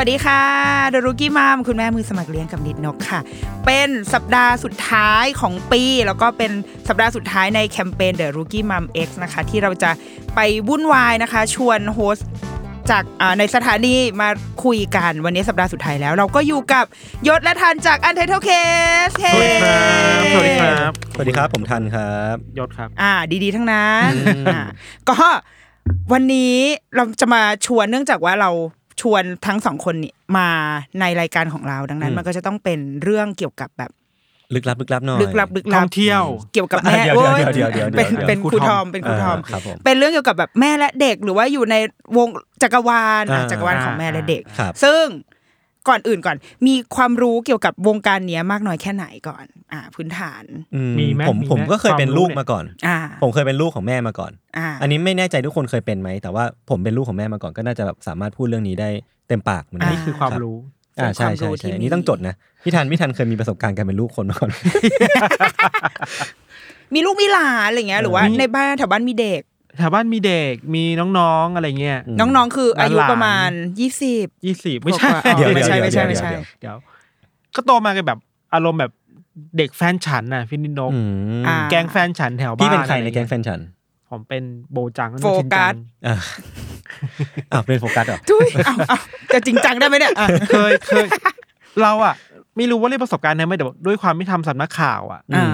วัสดีค่ะเดอะรุกี้มัมคุณแม่มือสมัครเลี้ยงกับนิดนกค่ะ เป็นสัปดาห์สุดท้ายของปี แล้วก็เป็นสัปดาห์สุดท้ายในแคมเปญ The Rookie Mom X นะคะ ที่เราจะไปวุ่นวายนะคะ ชวนโฮสต์จากอ่าในสถานีมาคุยกันวันนี้สัปดาห์สุดท้ายแล้ว เราก็อยู่กับยศและทันจาก Untitled Case เฮ้สวัสดีครับสวัสดีครับผมทันครับยศครับ อ่า ดีๆ ทั้งนั้นอ่าก็วันนี้เราจะมาชวนเนื่องจากว่าเรา ชวนทั้งสองคนนี้มาในรายการของเราดังนั้นอืมมันก็จะต้องเป็นเรื่องเกี่ยวกับแบบลึกลับลึกลับหน่อยลึกลับลึกลัท่องเที่ยว เกี่ยวกับแม่เดี๋ยวโอ้เดี๋ยวเดี๋ยวเดี๋ยวเดี๋ยวเป็นเดี๋ยวเป็นครูครูททออมมเป็นครูทอมครับผมเป็นเรื่องเกี่ยวกับแบบแม่และเด็กหรือว่าอยู่ในวงจักรวาลอะอ่าจักรวาลของแม่และเด็กครับซึ่ง ก่อนอื่นก่อน มีความรู้เกี่ยวกับวงการเนี้ยมากน้อยแค่ไหนก่อน อ่า พื้นฐานอืมีไหมผมมีไหมผมก็เคยเป็นความรู้ลูกเนี่ยมาก่อน อ่า ผมเคยเป็นลูกของแม่มาก่อน อ่า อันนี้ไม่แน่ใจทุกคนเคยเป็นไหม แต่ว่าผมเป็นลูกของแม่มาก่อนก็น่าจะแบบสามารถพูดเรื่องนี้ได้เต็มปากเหมือนอันกันนี้คือความรู้อ่าใช่ใช่ใช่อันนี้ต้องจดนะพี่ทันพี่ทันเคยมีประสบการณ์การเป็นลูกคนมาก่อนมีลูกมีหลานอะไรเงี้ยหรือว่ามีในบ้านแถวบ้านมีเด็ก แถวบ้านมีเด็กมีน้องๆอะไรเงี้ยอืมน้องๆ คืออายุหลานๆประมาณยี่สิบยี่สิบไม่ใช่กว่าๆเดี๋ยวไม่ใช่เดี๋ยวไม่ใช่เดี๋ยวไม่ใช่เดี๋ยวเดี๋ยว ก็โตมากันแบบอารมณ์แบบเด็กแฟนฉันน่ะฟินินกอืมอ่าแก๊งแฟนฉันแถวบ้านพี่เป็นใครในอะไงี้ยแก๊งแฟนฉัน ผมเป็นโบจังโฟกัสอ่าอ้าวเป็นโฟกัสเหรอทุยเอาเอาจะจริงจังได้ไหมเนี่ยอะเคยเคยเราอะ ไม่รู้ว่าเรียกประสบการณ์ได้ไหมแต่ด้วยความที่ทำสำนักข่าวอะอ่า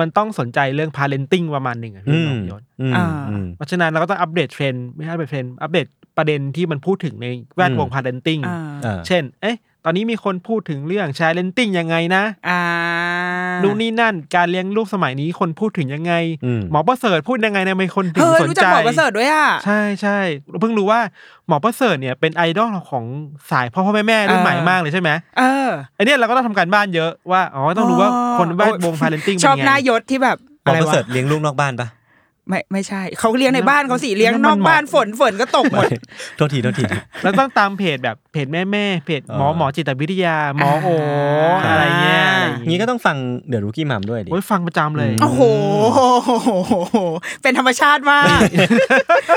มันต้องสนใจเรื่องพาเลนติ้งประมาณหนึ่งอะอืพี่มน้องยศอืมอ่าอืมเพราะฉะนั้นเราก็ต้องอัปเดตเทรนด์ไม่ใช่อัปเดตเทรนด์อัปเดตประเด็นที่มันพูดถึงในแวดวงอืมพาเลนติ้งอ่าอ่าเช่น เอ๊ะ ตอนนี้มีคนพูดถึงเรื่องชายเลนติ้งยังไงนะอ่านู่นนี่นั่นการเลี้ยงลูกสมัยนี้คนพูดถึงยังไง อืม หมอประเสริฐพูดยังไงนะไม่คนถึงเฮ้ยสนรู้จักใจ หมอประเสริฐด้วยอะ ใช่ใช่เพิ่งรู้ว่าหมอประเสริฐเนี่ยเป็นไอดอลของสายพ่อพ่อแม่แม่รุ่นใหม่มากเลยใช่ไหมเออไอเนี้ยเราก็ต้องทำการบ้านเยอะว่าอ๋อต้องรู้ว่าคนแวดวงพาเลนติ้งชเป็นอบยังหน้าไงยศที่แบบหมออะไรประวะเสริฐเลี้ยงลูกนอกบ้านปะ ไม่ไม่ใช่เขาเลี้ยงในบ้านเขาสิเลี้ยงนั่นนมันอกหมอบ้านฝนฝนก็ตกหมดโทษทีโทษทีแล้วต้องตามเพจแบบเพจแม่แม่เพจหมอเออหมอจิตวิทยา หมอโออ่าอะไรเงี้ยอะไรอย่างงี้ก็ต้องฟังเดอะรูกี้มัมด้วยดิโอ้ยฟังประจำเลย โอ้โหเป็นธรรมชาติมาก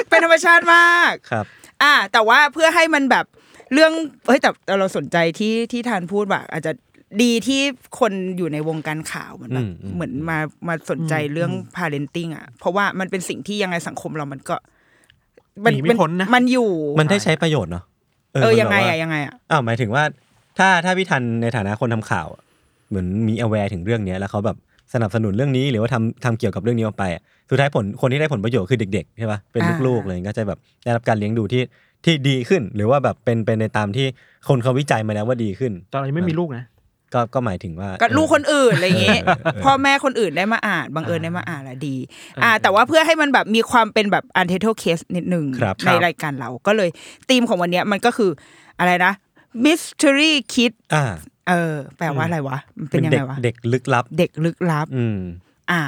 เป็นธรรมชาติมากครับ อ่า แต่ว่าเพื่อให้มันแบบเรื่องเฮ้ยแต่แต่เราสนใจที่ที่ทานพูดแบบอาจจะ ดีที่คนอยู่ในวงการข่าวเหมือนแบบอืมอืมเหมือนมามาสนใจเรื่อง parenting อะเพราะว่ามันเป็นสิ่งที่ยังไงสังคมเรามันก็หนีไม่พ้นนะมันอยู่มันได้ใช้ประโยชน์เนาะเออมันยังไงแบบอะว่ายังไงอะอ้าวหมายถึงว่า ถ้าถ้าพี่ทันในฐานะคนทำข่าวอะเหมือนมี aware ถึงเรื่องเนี้ยแล้วเขาแบบสนับสนุนเรื่องนี้หรือว่าทำทำเกี่ยวกับเรื่องนี้ออกไปอะสุดท้ายผลคนที่ได้ผลประโยชน์คือเด็กๆใช่ปะเป็นอ่าลูกๆเลยก็จะแบบได้รับการเลี้ยงดูที่ที่ดีขึ้น หรือว่าแบบเป็นเป็นในตามที่คนเขาวิจัยมาแล้วว่าดีขึ้น ตอนนี้ไม่มีลูกนะ ก็ก็หมายถึงว่าก็ลูกคนอื่นอะไรอย่างเงี้ยเออเออพ่อแม่คนอื่นได้มาอ่านบังเอิญได้มาอ่านละดี อ่า แต่ว่าเพื่อให้มันแบบมีความเป็นแบบ untitled case นิดหนึ่งครับในรายการเราก็เลยธีมของวันเนี้ยมันก็คืออะไรนะ mystery kid อ่า เออ แปลว่าอะไรวะ มันเป็นยังเด็ไงกวะ เด็กลึกลับ เด็กลึกลับ อืม อ่า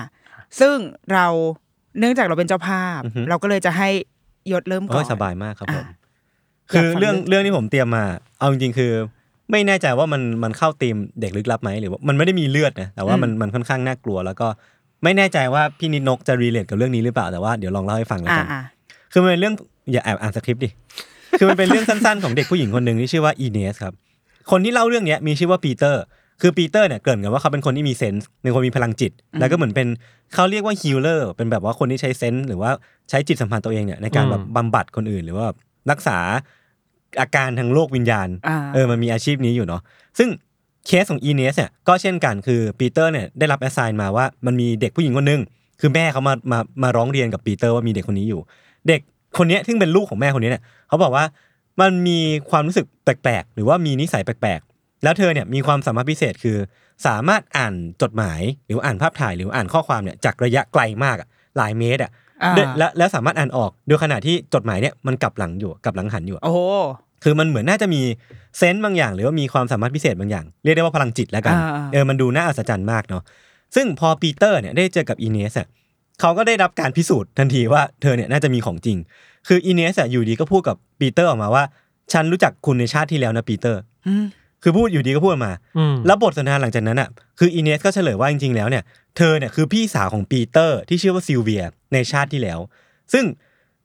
ซึ่งเรา เนื่องจากเราเป็นเจ้าภาพอือฮึเราก็เลยจะให้ยศเริ่มก่โอ้อยนสบายมากครับผมอะคืออยากฟังเรื่องเรื่องเรื่องที่ผมเตรียมมา เอาจริงๆคือ ไม่แน่ใจว่ามันมันเข้าธีมเด็กลึกลับไหมหรือว่ามันไม่ได้มีเลือดนะแต่ว่ามันมันค่อนข้างน่ากลัว แล้วก็ไม่แน่ใจว่าพี่นิดนกจะ relate กับเรื่องนี้หรือเปล่าแต่ว่าเดี๋ยวลองเล่าให้ฟังแล้วอ่ากันอ่าคือมันเป็นเรื่องอย่าแอบอ่านสคริปต์ดิคือมันเป็นเรื่องสั้นๆของเด็กผู้หญิงคนหนึ่งที่ชื่อว่าอีเนสครับคนที่เล่าเรื่องเนี้ยมีชื่อว่าปีเตอร์คือปีเตอร์เนี่ยเกริ่นกันว่าเขาเป็นคนที่มี sense เป็นคนมีพลังจิต แล้วก็เหมือนเป็นเขาเรียกว่า healer เป็นแบบว่าคนที่ใช้ sense หรือว่าใช้จิตสัมพันธ์ตัวเองเนี่ยในการแบบบำบัดคนอื่นหรือว่ารักษา อาการทางโลกวิญญาณอ่าเออมันมีอาชีพนี้อยู่เนาะซึ่งเคสของอีเนสเนี่ยก็เช่นกันคือปีเตอร์เนี่ยได้รับ assign มาว่ามันมีเด็กผู้หญิงคนหนึ่งคือแม่เขามามามาร้องเรียนกับปีเตอร์ว่ามีเด็กคนนี้อยู่ เด็กคนเนี้ยซึ่งเป็นลูกของแม่คนนี้เนี่ยเขาบอกว่ามันมีความรู้สึกแปลกๆ หรือว่ามีนิสัยแปลกๆ แล้วเธอเนี่ยมีความสามารถพิเศษคือ สามารถอ่านจดหมาย หรืออ่านภาพถ่ายหรืออ่านข้อความเนี่ยจากระยะไกลมากอะหลายเมตรอะอ่าด้วย และแล้วสามารถอ่านออกโดยขณะที่จดหมายเนี่ยมันกลับหลังอยู่กลับหลังหันอยู่อะโอ้โหคือมันเหมือนน่าจะมี sense บางอย่าง หรือว่ามีความสามารถพิเศษบางอย่าง เรียกได้ว่าพลังจิตแล้วกันอ่าๆเออมันดูน่าอัศจรรย์มากเนาะซึ่งพอปีเตอร์เนี่ยได้เจอกับอีเนสอะเขาก็ได้รับการพิสูจน์ทันทีว่าเธอเนี่ยน่าจะมีของจริง คืออีเนสอะอยู่ดีก็พูดกับปีเตอร์ออกมาว่า ฉันรู้จักคุณในชาติที่แล้วนะปีเตอร์อืมคือพูดอยู่ดีก็พูดออกมาอืมแล้วบทสนทนาหลังจากนั้นอะ คืออีเนสก็เฉลยว่าจริงๆแล้วเนี่ย เธอเนี่ยคือพี่สาวของปีเตอร์ที่ชื่อว่าซิลเวีย ในชาติที่แล้ว ซึ่ง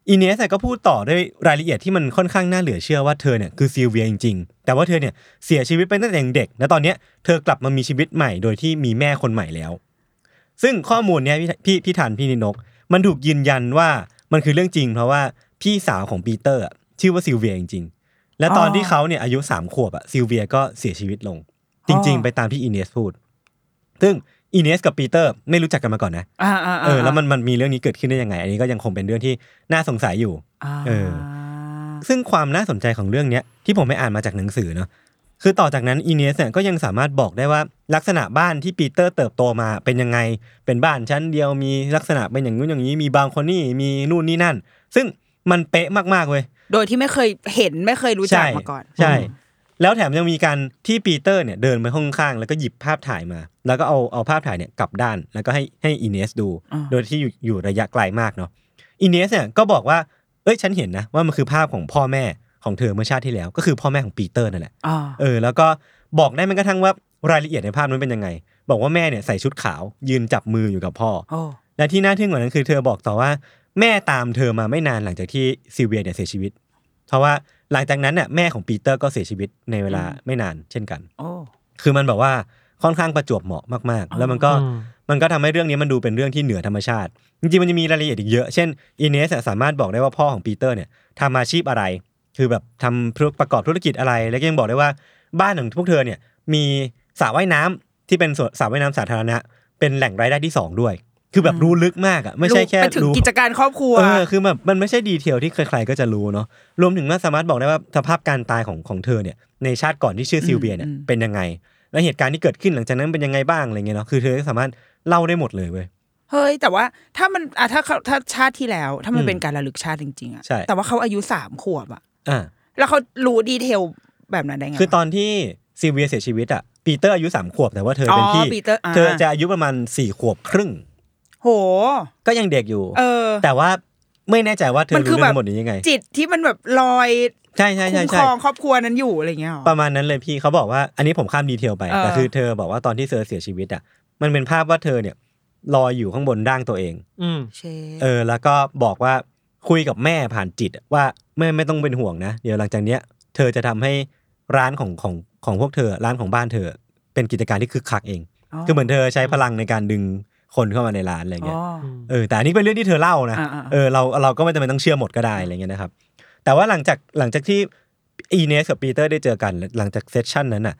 อีเนสก็พูดต่อด้วยรายละเอียดที่มันค่อนข้างน่าเหลือเชื่อว่าเธอเนี่ยคือซิลเวียจริงๆ แต่ว่าเธอเนี่ยเสียชีวิตไปตั้งแต่ยังเด็ก และตอนเนี้ยเธอกลับมามีชีวิตใหม่โดยที่มีแม่คนใหม่แล้ว ซึ่งข้อมูลเนี้ยพี่พี่ธัญพี่นินก มันถูกยืนยันว่ามันคือเรื่องจริง เพราะว่าพี่สาวของปีเตอร์ชื่อว่าซิลเวียจริงๆ และตอนที่เขาเนี่ยอายุสามขวบอะซิลเวียก็เสียชีวิตลง จริง ๆ ไปตามที่อีเนสพูด ซึ่ง อีเนสกับปีเตอร์ไม่รู้จักกันมาก่อนนะอ่าอ่าเออแล้วมันมันมีเรื่องนี้เกิดขึ้นได้ยังไง อันนี้ก็ยังคงเป็นเรื่องที่น่าสงสัยอยู่เออ ซึ่งความน่าสนใจของเรื่องเนี้ยที่ผมไปอ่านมาจากหนังสือเนาะคือต่อจากนั้นอีเนสเนี่ยก็ยังสามารถบอกได้ว่าลักษณะบ้านที่ปีเตอร์เติบโตมาเป็นยังไง เป็นบ้านชั้นเดียวมีลักษณะเป็นอย่างนู้นอย่างนี้มีบางคนนี่มีนู่นนี่นั่น ซึ่งมันเป๊ะมากๆเว้ยโดยที่ไม่เคยเห็นไม่เคยรู้จักมาก่อน ใช่ แล้วแถมยังมีการที่ปีเตอร์เนี่ยเดินไปห้องข้างแล้วก็หยิบภาพถ่ายมา แล้วก็เอาเอาภาพถ่ายเนี่ยกลับด้านแล้วก็ให้ให้อีเนสดูอ่าโดยที่อยู่อยู่ระยะไกลมากเนาะอีเนสเนี่ยก็บอกว่าเอ้ยฉันเห็นนะว่ามันคือภาพของพ่อแม่ของเธอเมื่อชาติที่แล้ว ก็คือพ่อแม่ของปีเตอร์นั่นแหละอ่าเออแล้วก็บอกได้แม้กระทั่งว่ารายละเอียดในภาพนั้นเป็นยังไง บอกว่าแม่เนี่ยใส่ชุดขาว ยืนจับมืออยู่กับพ่อโอ้และที่น่าทึ่งกว่านั้นคือเธอบอกต่อว่าแม่ตามเธอมาไม่นานหลังจากที่ซิลเวียเนี่ยเสียชีวิต เพราะว่าหลังจากนั้นน่ะแม่ของปีเตอร์ก็เสียชีวิตในเวลาไม่นานเช่นกันโอ้คือมันแบบว่าค่อนข้างประจวบเหมาะมากๆ แล้วมันก็อืมมันก็ทำให้เรื่องนี้มันดูเป็นเรื่องที่เหนือธรรมชาติ จริงๆมันจะมีรายละเอียดอีกเยอะ เช่นอีเนสสามารถบอกได้ว่าพ่อของปีเตอร์เนี่ยทำอาชีพอะไร คือแบบทำธุรประกอบธุรกิจอะไร แล้วก็ยังบอกได้ว่าบ้านของพวกเธอเนี่ยมีสระว่ายน้ำที่เป็นสวนสระว่ายน้ำสาธารณะ เป็นแหล่งรายได้ที่สองด้วย คือแบบรู้ลึกมากอะไม่ใช่แค่ไปถึงรู้กิจการครอบครัวเออคือแบบมันไม่ใช่ detail ที่ใครๆก็จะรู้เนาะรวมถึงมันสามารถบอกได้ว่าสภาพการตายของของเธอเนี่ยในชาติก่อนที่ชื่อซิลเวียเนี่ยอืมเป็นยังไง และเหตุการณ์ที่เกิดขึ้นหลังจากนั้นเป็นยังไงบ้างอะไรเงี้ยเนาะคือเธอสามารถเล่าได้หมดเลยเว้ยเฮ้ยแต่ว่าถ้ามันอะถ้าเขาถ้าชาติที่แล้ว ถ้ามันอืมเป็นการระลึกชาติจริงๆอะใช่แต่ว่าเขาอายุสามขวบอะอ่าแล้วเขารู้ detail แบบนั้นได้ไงคือวะตอนที่ซิลเวียเสียชีวิตอะปีเตอร์อายุสามขวบแต่ว่าเธอเป็นอ๋อพี่ปีเตอร์อ่าเธอจะอายุประมาณสี่ขวบครึ่ง โห ก็ยังเด็กอยู่ เออ แต่ว่าไม่แน่ใจว่าเธอมันคืรู้อเรื่แบอบงหมดนี้ยังไง จิตที่มันแบบลอยใช่ใช่ใช่คุ้มคใช่รองครอบครัวนั้นอยู่อะไรเงี้ยหรอประมาณนั้นเลยพี่เขาบอกว่าอันนี้ผมข้ามดีเทลไปเออแต่คือเธอบอกว่าตอนที่เธอเสียชีวิตอะมันเป็นภาพว่าเธอเนี่ยลอยอยู่ข้างบนร่างตัวเอง อืมเชเออ แล้วก็บอกว่าคุยกับแม่ผ่านจิตอะว่าแม่ไม่ต้องเป็นห่วงนะ เดี๋ยวหลังจากเนี้ย เธอจะทำให้ร้านของของของพวกเธอร้านของบ้านเธอ เป็นกิจการที่คึกคักเอง คือเหมือนเธอใช้พลังในการดึง คนเข้ามาในร้านอะไรเงี้ยอ๋อเออแต่อันนี้เป็นเรื่องที่เธอเล่านะอ่าๆเออเราเราก็ไม่จำเป็นต้องเชื่อหมดก็ได้อะไรเงี้ยนะครับ แต่ว่าหลังจากหลังจากที่อีเนสกับปีเตอร์ได้เจอกันหลังจากเซสชันนั้นอะ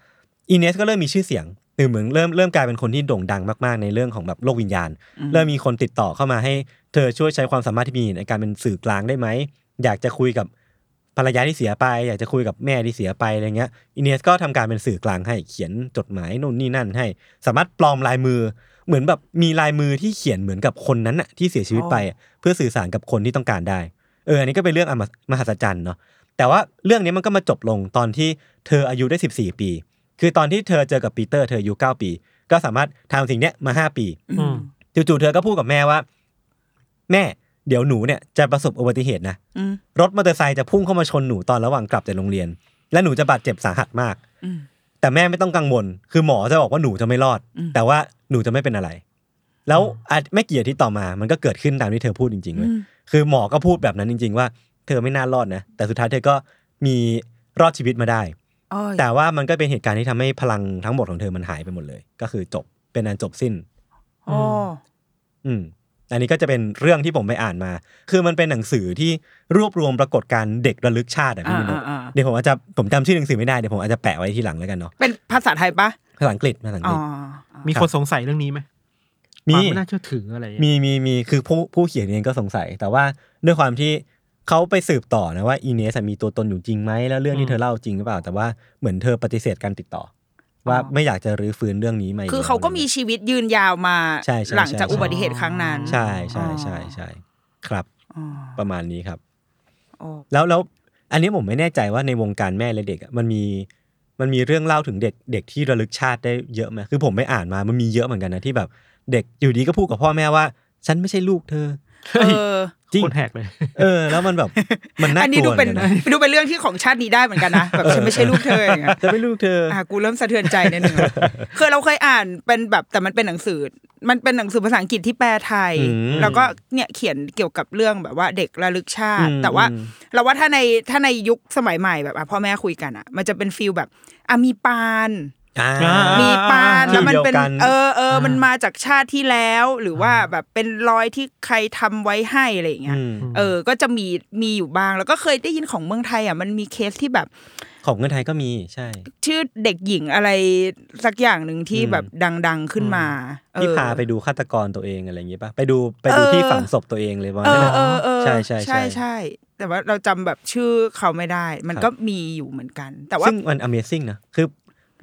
อีเนสก็เริ่มมีชื่อเสียงคือเหมือนเริ่มเริ่มกลายเป็นคนที่โด่งดังมากๆในเรื่องของแบบโลกวิญญาณ เริ่มมีคนติดต่อเข้ามาให้เธอช่วยใช้ความสามารถที่มีในการเป็นสื่อกลางได้ไหมอยากจะคุยกับภรรยาที่เสียไป อยากจะคุยกับแม่ที่เสียไปอะไรเงี้ยอินเนสก็ทำการเป็นสื่อกลางให้เขียนจดหมายนู่นนี่นั่นให้ สามารถปลอมลายมือ เหมือนแบบมีลายมือที่เขียนเหมือนกับคนนั้นอะที่เสียชีวิตไปอะเพื่อสื่อสารกับคนที่ต้องการได้ เอออันนี้ก็เป็นเรื่องอมมหัศจรรย์เนาะแต่ว่าเรื่องนี้มันก็มาจบลงตอนที่เธออายุได้ 14 ปี คือตอนที่เธอเจอกับปีเตอร์เธออายุ9ปี ก็สามารถทำสิ่งเนี้ยมา 5 ปีอืมจู่ๆเธอก็พูดกับแม่ว่า แม่เดี๋ยวหนูเนี่ยจะประสบอุบัติเหตุนะอืมรถมอเตอร์ไซค์จะพุ่งเข้ามาชนหนูตอนระหว่างกลับจากโรงเรียน และหนูจะบาดเจ็บสาหัสมากอืม แต่แม่ไม่ต้องกังวล คือหมอจะบอกว่าหนูจะไม่รอดอืมแต่ว่าหนูจะไม่เป็นอะไร แล้วอาทิตย์ไม่กี่อาทิตย์ต่อมามันก็เกิดขึ้นตามที่เธอพูดจริงๆเลยคือหมอก็พูดแบบนั้นจริง ๆ ว่า เธอไม่น่ารอดนะ แต่สุดท้ายเธอก็มีรอดชีวิตมาได้โอ้ยแต่ว่ามันก็เป็นเหตุการณ์ที่ทำให้พลังทั้งหมดของเธอมันหายไปหมดเลย ก็คือจบเป็นอันจบสิ้นโอ้อืม อันนี้ก็จะเป็นเรื่องที่ผมไปอ่านมา คือมันเป็นหนังสือที่รวบรวมปรากฏการณ์เด็กระลึกชาติอะพี่อ่ามินกอ่าอ่าเดี๋ยวผมอาจจะผมจำชื่อหนังสือไม่ได้เดี๋ยวผมอาจจะแปะไว้ที่หลังแล้วกันเนาะเป็นภาษาไทยปะภาษาอังกฤษภาษาอังอ๋กอฤษมีคนสงสัยเรื่องนี้ไหมมีความไม่น่าเชื่อถืออะไรอย่างมีเงี้ยมีมีคือผู้ผู้เขียนเองก็สงสัย แต่ว่าด้วยความที่เขาไปสืบต่อนะว่าอีเนสมีตัวตนอยู่จริงไหมแล้วเรื่องที่เธอเล่าจริงหรือเปล่า แต่ว่าเหมือนเธอปฏิเสธการติดต่อ ว่าไม่อยากจะรื้อฟื้นเรื่องนี้มาอีคือแล้วเขาก็มีชีวิตยืนยาวมาใช่ใช่หลังจากใช่อุบัติเหตุครั้งนั้น ใช่ใช่ใช่ใช่ครับอ๋อประมาณนี้ครับโอ้แล้วแล้วอันนี้ผมไม่แน่ใจว่าในวงการแม่และเด็กอะมันมีมันมีเรื่องเล่าถึงเด็กเด็กที่ระลึกชาติได้เยอะไหมคือผมไม่อ่านมามันมีเยอะเหมือนกันนะที่แบบ เด็กอยู่ดีก็พูดกับพ่อแม่ว่า ฉันไม่ใช่ลูกเธอ เออจริงโคนแหกเลย เออ แล้วมันแบบมันน่าอันกนี้ลัดูวเป็นหมือกัะดูเป็นเรื่องที่ของชาตินี้ได้เหมือนกันนะแบบฉันไม่ใช่ลูกเธออย่างเงี้ยฉันไม่ใช่ลูกเธออะกูเริ่มสะเทือนใจนิดนึงคือเราเคยอ่านเป็นแบบแต่มันเป็นหนังสือ มันเป็นหนังสือภาษาอังกฤษที่แปลไทยอืมแล้วก็เนี่ยเขียนเกี่ยวกับเรื่องแบบว่าเด็กระลึกชาติอืมแต่ว่าอืมเราว่าถ้าในถ้าในยุคสมัยใหม่แบบอะพ่อแม่คุยกันอะ มันจะเป็นฟิลแบบอะมีปานอ่าอ่า มีปานที่แล้วมันเป็นเดียวกันเออเออมันมาจากชาติที่แล้ว หรือว่าแบบเป็นรอยที่ใครทำไว้ให้อะไรอย่างเงี้ยอืมเออ ก็จะมีมีอยู่บ้างแล้วก็เคยได้ยินของเมืองไทยอะมันมีเคสที่แบบ ของเงินไทยก็มีใช่ ชื่อเด็กหญิงอะไรสักอย่างหนึ่งที่อืมแบบดัง ๆขึ้นมาเออที่พาไปดูฆาตกรตัวเองอะไรอย่างงี้ป่ะไปดูไปดูเออที่ฝังศพตัวเองเลยว่าเองั้นอนะเออเออใช่ใช่ใช่ใช่ใช่แต่ว่าเราจำแบบชื่อเขาไม่ได้ มันครับก็มีอยู่เหมือนกัน แต่ว่าซึ่งมัน Amazing นะคือ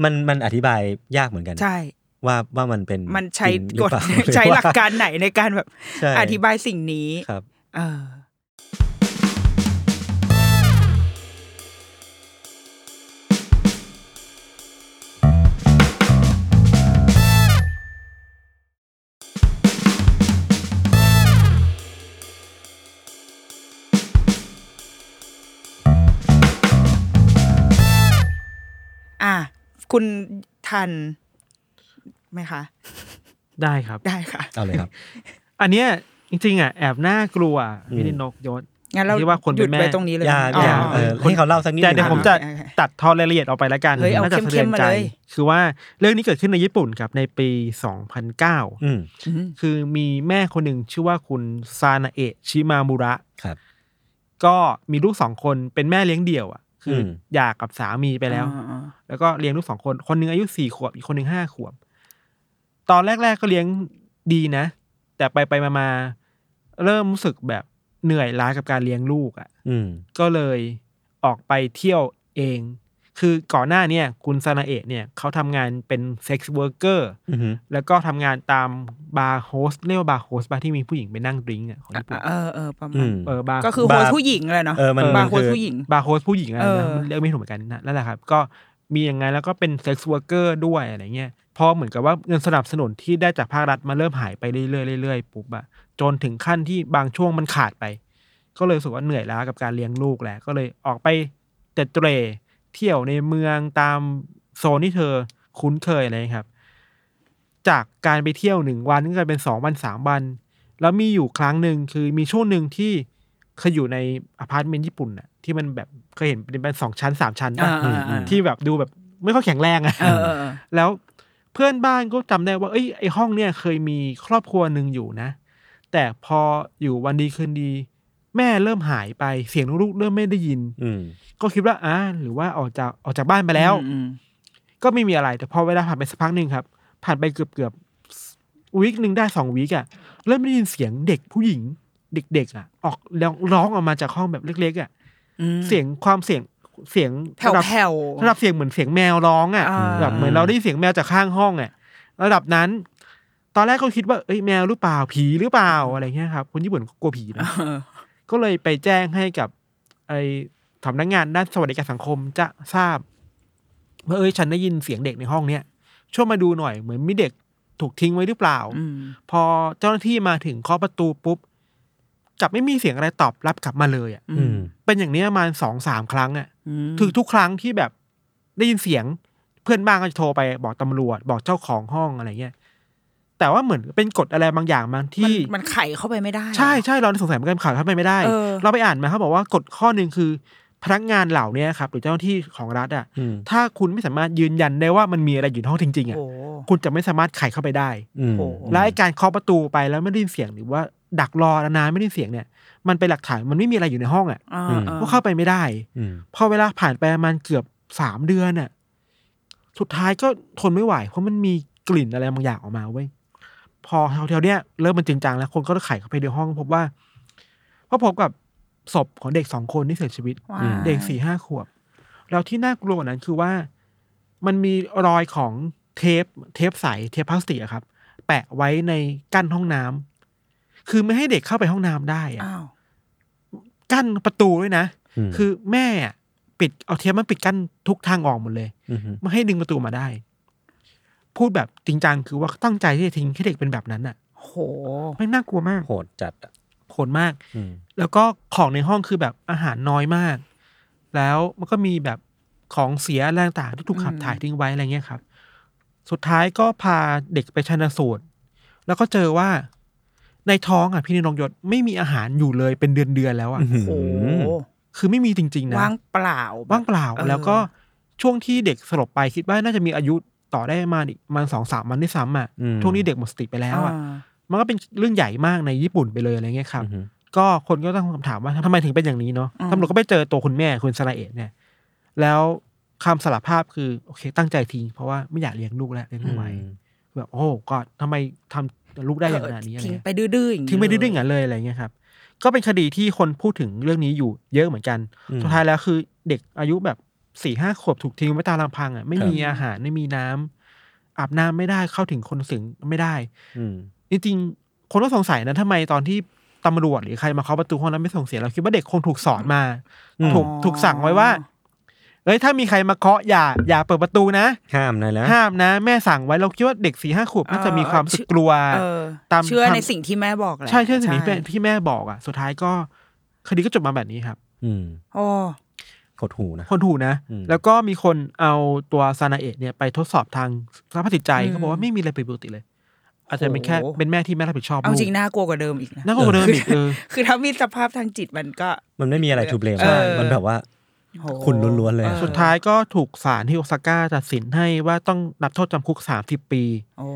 มันมันอธิบายยากเหมือนกัน ใช่ ว่าว่ามันเป็นมันใช้จริงหรืกอฎเปล่าใช้รือหลักว่าการไหนในการแบบใช่อธิบายสิ่งนี้ครับ เออ คุณทันไหมคะ ได้ครับ ได้ค่ะเอาเลยครับ อันเนี้ยจริงๆอะแอบน่ากลัวอืมพี่นินกยศงั้นเราที่ว่าคนหเป็ยุดนแม่ไปตรงนี้เลยอย่าอ๋ออย่าอ๋อเออให้เขาเล่าสักนิดแต่เดี๋ยวผมจะโอเคตัดทอนรายละเอียดออกไปแล้วกันเฮ้ยเอาน่าจะสะเทือนเข้มๆมาใจเลยคือว่าเรื่องนี้เกิดขึ้นในญี่ปุ่นครับในปี 2009อืมอืมคือมีแม่คนหนึ่งชื่อว่าคุณซานาเอะชิมามุระครับ ก็มีลูกสองคนเป็นแม่เลี้ยงเดี่ยวอะ คืออมหย่ากับสามีไปแล้วอ่าแล้วก็เลี้ยงลูกสองคน คนหนึ่งอายุสี่ขวบ อีกคนหนึ่งห้าขวบ ตอนแรก ๆก็เลี้ยงดีนะ แต่ไปไปมามาเริ่มรู้สึกแบบเหนื่อยล้ากับการเลี้ยงลูกอะอืมก็เลยออกไปเที่ยวเอง คือก่อนหน้าเนี่ยคุณซานาเอะเนี่ยเขาทำงานเป็นเซ็กซ์เวิร์กเกอร์อือหือแล้วก็ทำงานตามบาร์โฮสเรียกว่าบาร์โฮสบาร์ที่มีผู้หญิงไปนั่งดริงก์อะของญี่ปุ่นเออเออประอืมาณมเออบาร์ก็คือโฮสต์ผู้หญิงเลยเนาะเออมันบาร์โฮสคือต์ผู้หญิงบาร์โฮสผู้หญิงอะไรเออนะมันเรียกไม่ถูกเหมือนกันนะนั่นแหละครับ ก็มีอย่างไงแล้วก็เป็น sex worker ด้วยอะไรเงี้ยพอเหมือนกับว่าเงินสนับสนุนที่ได้จากภาครัฐมาเริ่มหายไปเรื่อยๆเรื่อยๆปุ๊บอะจนถึงขั้นที่บางช่วงมันขาดไป ก็เลยรู้สึกว่าเหนื่อยล้ากับการเลี้ยงลูกแหละก็เลยออกไปเตร็ดเตร่ เที่ยวในเมืองตามโซนที่เธอคุ้นเคยอะไรครับ จากการไปเที่ยวหนึ่งวันก็กลายเป็นสองวันสามวัน แล้วมีอยู่ครั้งหนึ่งคือมีช่วงหนึ่งที่เคยอยู่ในอพาร์ตเมนต์ญี่ปุ่นน่ะที่มันแบบเคยเห็นเป็นเป็นสองชั้นสามชั้นป่ะอ่าอ่าอ่าที่แบบดูแบบไม่ค่อยแข็งแรงอะเออเออเออแล้วเพื่อนบ้านก็จำได้ว่าเอ้ยไอห้องเนี่ยเคยมีครอบครัวหนึ่งอยู่นะ แต่พออยู่วันดีคืนดี แม่เริ่มหายไปเสียงลูกๆเริ่มไม่ได้ยิน อืมก็คิดว่าอ่าหรือว่าออกจากออกจากบ้านไปแล้ว อืมก็ไม่มีอะไร แต่พอเวลาผ่านไปสักพักหนึ่งครับ ผ่านไปเกือบเกือบวีคหนึ่งได้สองวีคอะเริ่มได้ยินเสียงเด็กผู้หญิง เด็กๆอะออกร้องร้องออกมาจากห้องแบบเล็ก ๆอะอืมเสียงความเสียงเสียงแผ่วระดับ แผ่ว ระดับเสียงเหมือนเสียงแมวร้องอะอ่า แบบเหมือนเราได้ยินเสียงแมวจากข้างห้องอะระดับนั้น ตอนแรกก็คิดว่าเอ้ยแมวหรือเปล่าผีหรือเปล่าอะไรเงี้ยครับคนญี่ปุ่นกลัวผีนะเออ ก็เลยไปแจ้งให้กับไอ้สำนักงานด้านสวัสดิการสังคมจะทราบว่าเอ้ยฉันได้ยินเสียงเด็กในห้องเนี้ยช่วยมาดูหน่อยเหมือนมีเด็กถูกทิ้งไว้หรือเปล่าอืมพอเจ้าหน้าที่มาถึงเคาะประตูปุ๊บกลับไม่มีเสียงอะไรตอบรับกลับมาเลยอะอืมเป็นอย่างนี้ประมาณสองสามครั้งอะอืมถึงทุกครั้งที่แบบได้ยินเสียงเพื่อนบ้านก็จะโทรไปบอกตำรวจ บอกเจ้าของห้องอะไรเงี้ย แต่ว่าเหมือนเป็นกฎอะไรบางอย่างมันมันที่มันไขเข้าไปไม่ได้ ใช่ใช่เราสงสัยเหมือนกันข่าวเข้าไปไม่ได้เออเราไปอ่านมาเขาบอกว่ากฎข้อหนึ่งคือ พนักงานเหล่านี้ครับหรือเจ้าหน้าที่ของรัฐอะอืมถ้าคุณไม่สามารถยืนยันได้ว่ามันมีอะไรอยู่ในห้องจริงๆอะโอ้คุณจะไม่สามารถไขเข้าไปได้อืมโอ้และไอ้การเคาะประตูไปแล้วไม่ได้ยินเสียงหรือว่าดักรอนานๆไม่ได้ยินเสียงเนี่ยมันเป็นหลักฐานมันไม่มีอะไรอยู่ในห้องอะอ่าอืมอ่าก็เข้าไปไม่ได้อืมพอเวลาผ่านไปประมาณเกือบสามเดือนอะสุดท้ายก็ทนไม่ไหวเพราะมันมีกลิ่นอะไรบางอย่างออกมาเว้ย พอแถวๆเนี้ยเริ่มมันจริงจังแล้วคนก็ไขเข้าไปในห้องพบว่าก็พบกับศพของเด็กสองคนที่เสียชีวิตว้ายเด็กสี่ห้าขวบ แล้วที่น่ากลัวกว่านั้นคือว่า มันมีรอยของเทปเทปใสเทปพลาสติกอะครับ แปะไว้ในกั้นห้องน้ำคือไม่ให้เด็กเข้าไปห้องน้ำได้อะอ้าวกั้นประตูด้วยนะอืมคือแม่อะปิดเอาเทปมันปิดกั้นทุกทางออกหมดเลยอืมไม่ให้ดึงประตูมาได้ พูดแบบจริงจังคือว่าตั้งใจที่จะทิ้งให้เด็กเป็นแบบนั้นอะโหไม่น่ากลัวมาก โหดจัดอะโหดมาก อืมแล้วก็ของในห้องคือแบบอาหารน้อยมาก แล้วมันก็มีแบบของเสียอะไรต่างๆที่ถูกขับอืมถ่ายทิ้งไว้อะไรเงี้ยครับ สุดท้ายก็พาเด็กไปชันสูตร แล้วก็เจอว่า ในท้องอะพี่นงยศไม่มีอาหารอยู่เลยเป็นเดือนๆแล้วอะอื้อโหหือคือไม่มีจริง ๆ นะ ว่างเปล่า ว่างเปล่าออ แล้วก็ช่วงที่เด็กสลบไปคิดว่าน่าจะมีอายุ ต่อได้ประมาณอีกประมันสองสามวันด้วยซ้ำอะอืมช่วงนี้เด็กหมดสติไปแล้วอะอ่ามันก็เป็นเรื่องใหญ่มากในญี่ปุ่นไปเลยอะไรเงี้ยครับอือหือก็คนก็ต้องคำถามว่าทำไมถึงเป็นอย่างนี้เนาะอืมตำรวจก็ไปเจอตัวคุณแม่คุณสราเอะเนี่ย แล้วคำสารภาพคือโอเค ตั้งใจทิ้งเพราะว่าไม่อยากเลี้ยงลูกแล้วเลี้ยงไม่ไหวแบบโอ้ก็ทำไมทำลูกได้อย่างขนาดนี้อะไรทิ้งเงี้ยไปดื้อๆอย่างนี้ทิ้งไม่ได้เลด้วยอย่างนั้นเลยอะไรเงี้ยครับ ก็เป็นคดีที่คนพูดถึงเรื่องนี้อยู่เยอะเหมือนกันอืมสุดท้ายแล้วคือเด็กอายุแบบ สี่ห้าขวบถูกทิ้งไว้ตามลำพังอะไม่ครับมีอาหารไม่มีน้ำอาบน้ำไม่ได้เข้าถึงคนสึงไม่ได้ อืมจริงๆคนก็สงสัยนะทำไมตอนที่ตำรวจหรือใครมาเคาะประตูห้องนั้นไม่ส่งเสียงเราคิดว่าเด็กคงถูกสอนมาอืมถูกถูกสั่งไว้ว่าเอ้ยถ้ามีใครมาเคาะอย่าอย่าเปิดประตูนะ ห้ามนะนะห้ามนะ แม่สั่งไว้เราคิดว่าเด็กสี่ห้าขวบน่าจะมีความรู้สึกกลัวเออตามเชื่อตามในสิ่งที่แม่บอกแหละใช่ใช่สิ่งที่แม่ที่แม่บอกอะ สุดท้ายก็คดีก็จบมาแบบนี้ครับ อืมโอ้ หดหูนะคนถูกนะอืมแล้วก็มีคนเอาตัวซานาเอะเนี่ยไปทดสอบทางสภาพจิตใจอืมเขาบอกว่าไม่มีอะไรผิดปกติเลย อาจจะเป็นแค่โหเป็นแม่ที่ไม่รับผิดชอบเอาลูกจริงน่ากลัวกว่าเดิมอีกนะน่ากลัวกว่าเดิมอีกเออคือถ้ามีสภาพทางจิตมันก็ มันไม่มีอะไรทูเบลมเออมันแบบว่าโหคุณล้วนๆเลยอะออสุดท้ายก็ถูกศาลที่โอซาก้าตัดสินให้ว่าต้องรับโทษจำคุกสามสิบปีโอ้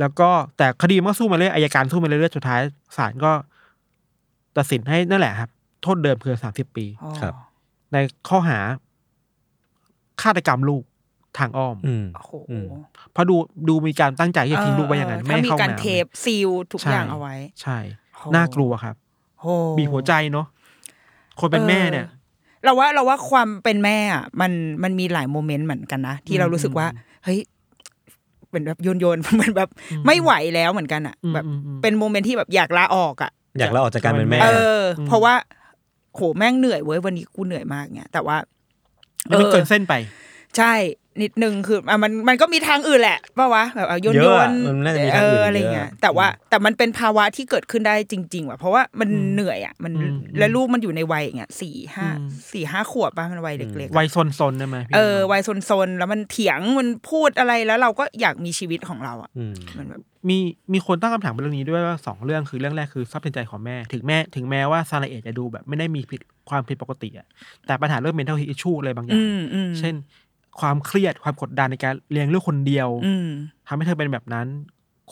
แล้วก็แต่คดีมันก็สู้มาเรื่อยอายการสู้มาเรื่อยๆสุดท้ายศาลก็ ตัดสินให้นั่นแหละครับ โทษเดิมคือสามสิบปีอ๋อครับ ในข้อหาฆาตกรรมลูกทางอ้อม อืม โอ้โหอืม เพราะดูดูมีการตั้งใจที่จะทิ้งลูกไว้อย่างนั้นเออไม่ให้ถ้ามีเข้าการน้ำเทปซีลทุกใช่อย่างเอาไว้ ใช่โหน่ากลัวครับโหบีบหัวใจเนาะคนเป็นแม่เนี่ยออเราว่าเราว่าความเป็นแม่อะมันมันมีหลายโมเมนต์เหมือนกันนะ ที่เรารู้สึกว่า เฮ้ยเป็นแบบโยนโยนๆเหมือนแบบอืมไม่ไหวแล้วเหมือนกันอะอืมแบบอืมอืม เป็นโมเมนต์ที่แบบอยากลาออกอะ อยากลาออกจากการเป็นแม่ เอออืมเพราะว่า โหแม่งเหนื่อยเว้ยวันนี้กูเหนื่อยมากเนี่ยแต่ว่าแล้วมันเกินเส้นไป ใช่ นิดนึงคืออะมันมันก็มีทางอื่นแหละป่าวะแบบเอาโยนเยโยอะนอะมันน่าจะมีเอทางอื่อนอะไรเงี้ยเยอะแต่ว่าแต่มันเป็นภาวะที่เกิดขึ้นได้จริง ๆ ว่ะเพราะว่ามันอืมเหนื่อยอะมันอืมและลูกมันอยู่ในวัยอย่างเงี้ยสี่ห้าอืมสี่ห้าขวบป่ะมันวัยเล็กๆอะวัยซนๆได้ไหมพี่เออน้งวัยซนๆแล้วมันเถียงมันพูดอะไรแล้วเราก็อยากมีชีวิตของเราอะอืมมันแบบมีมีคนตั้งคำถามเรื่องนี้ด้วยว่าสองเรื่องคือเรื่องแรกคือทรัพย์สินใจของแม่ ถึงแม่ถึงแม้ว่าซาลาเอะจะดูแบบไม่ได้มีผิดความผิดปกติอะแต่ปัญหาเรื่อง mental health issue อะไรบางอย่าอืงมอืมเช่น ความเครียดความกดดันในการเลี้ยงลูกคนเดียวอืมทำให้เธอเป็นแบบนั้น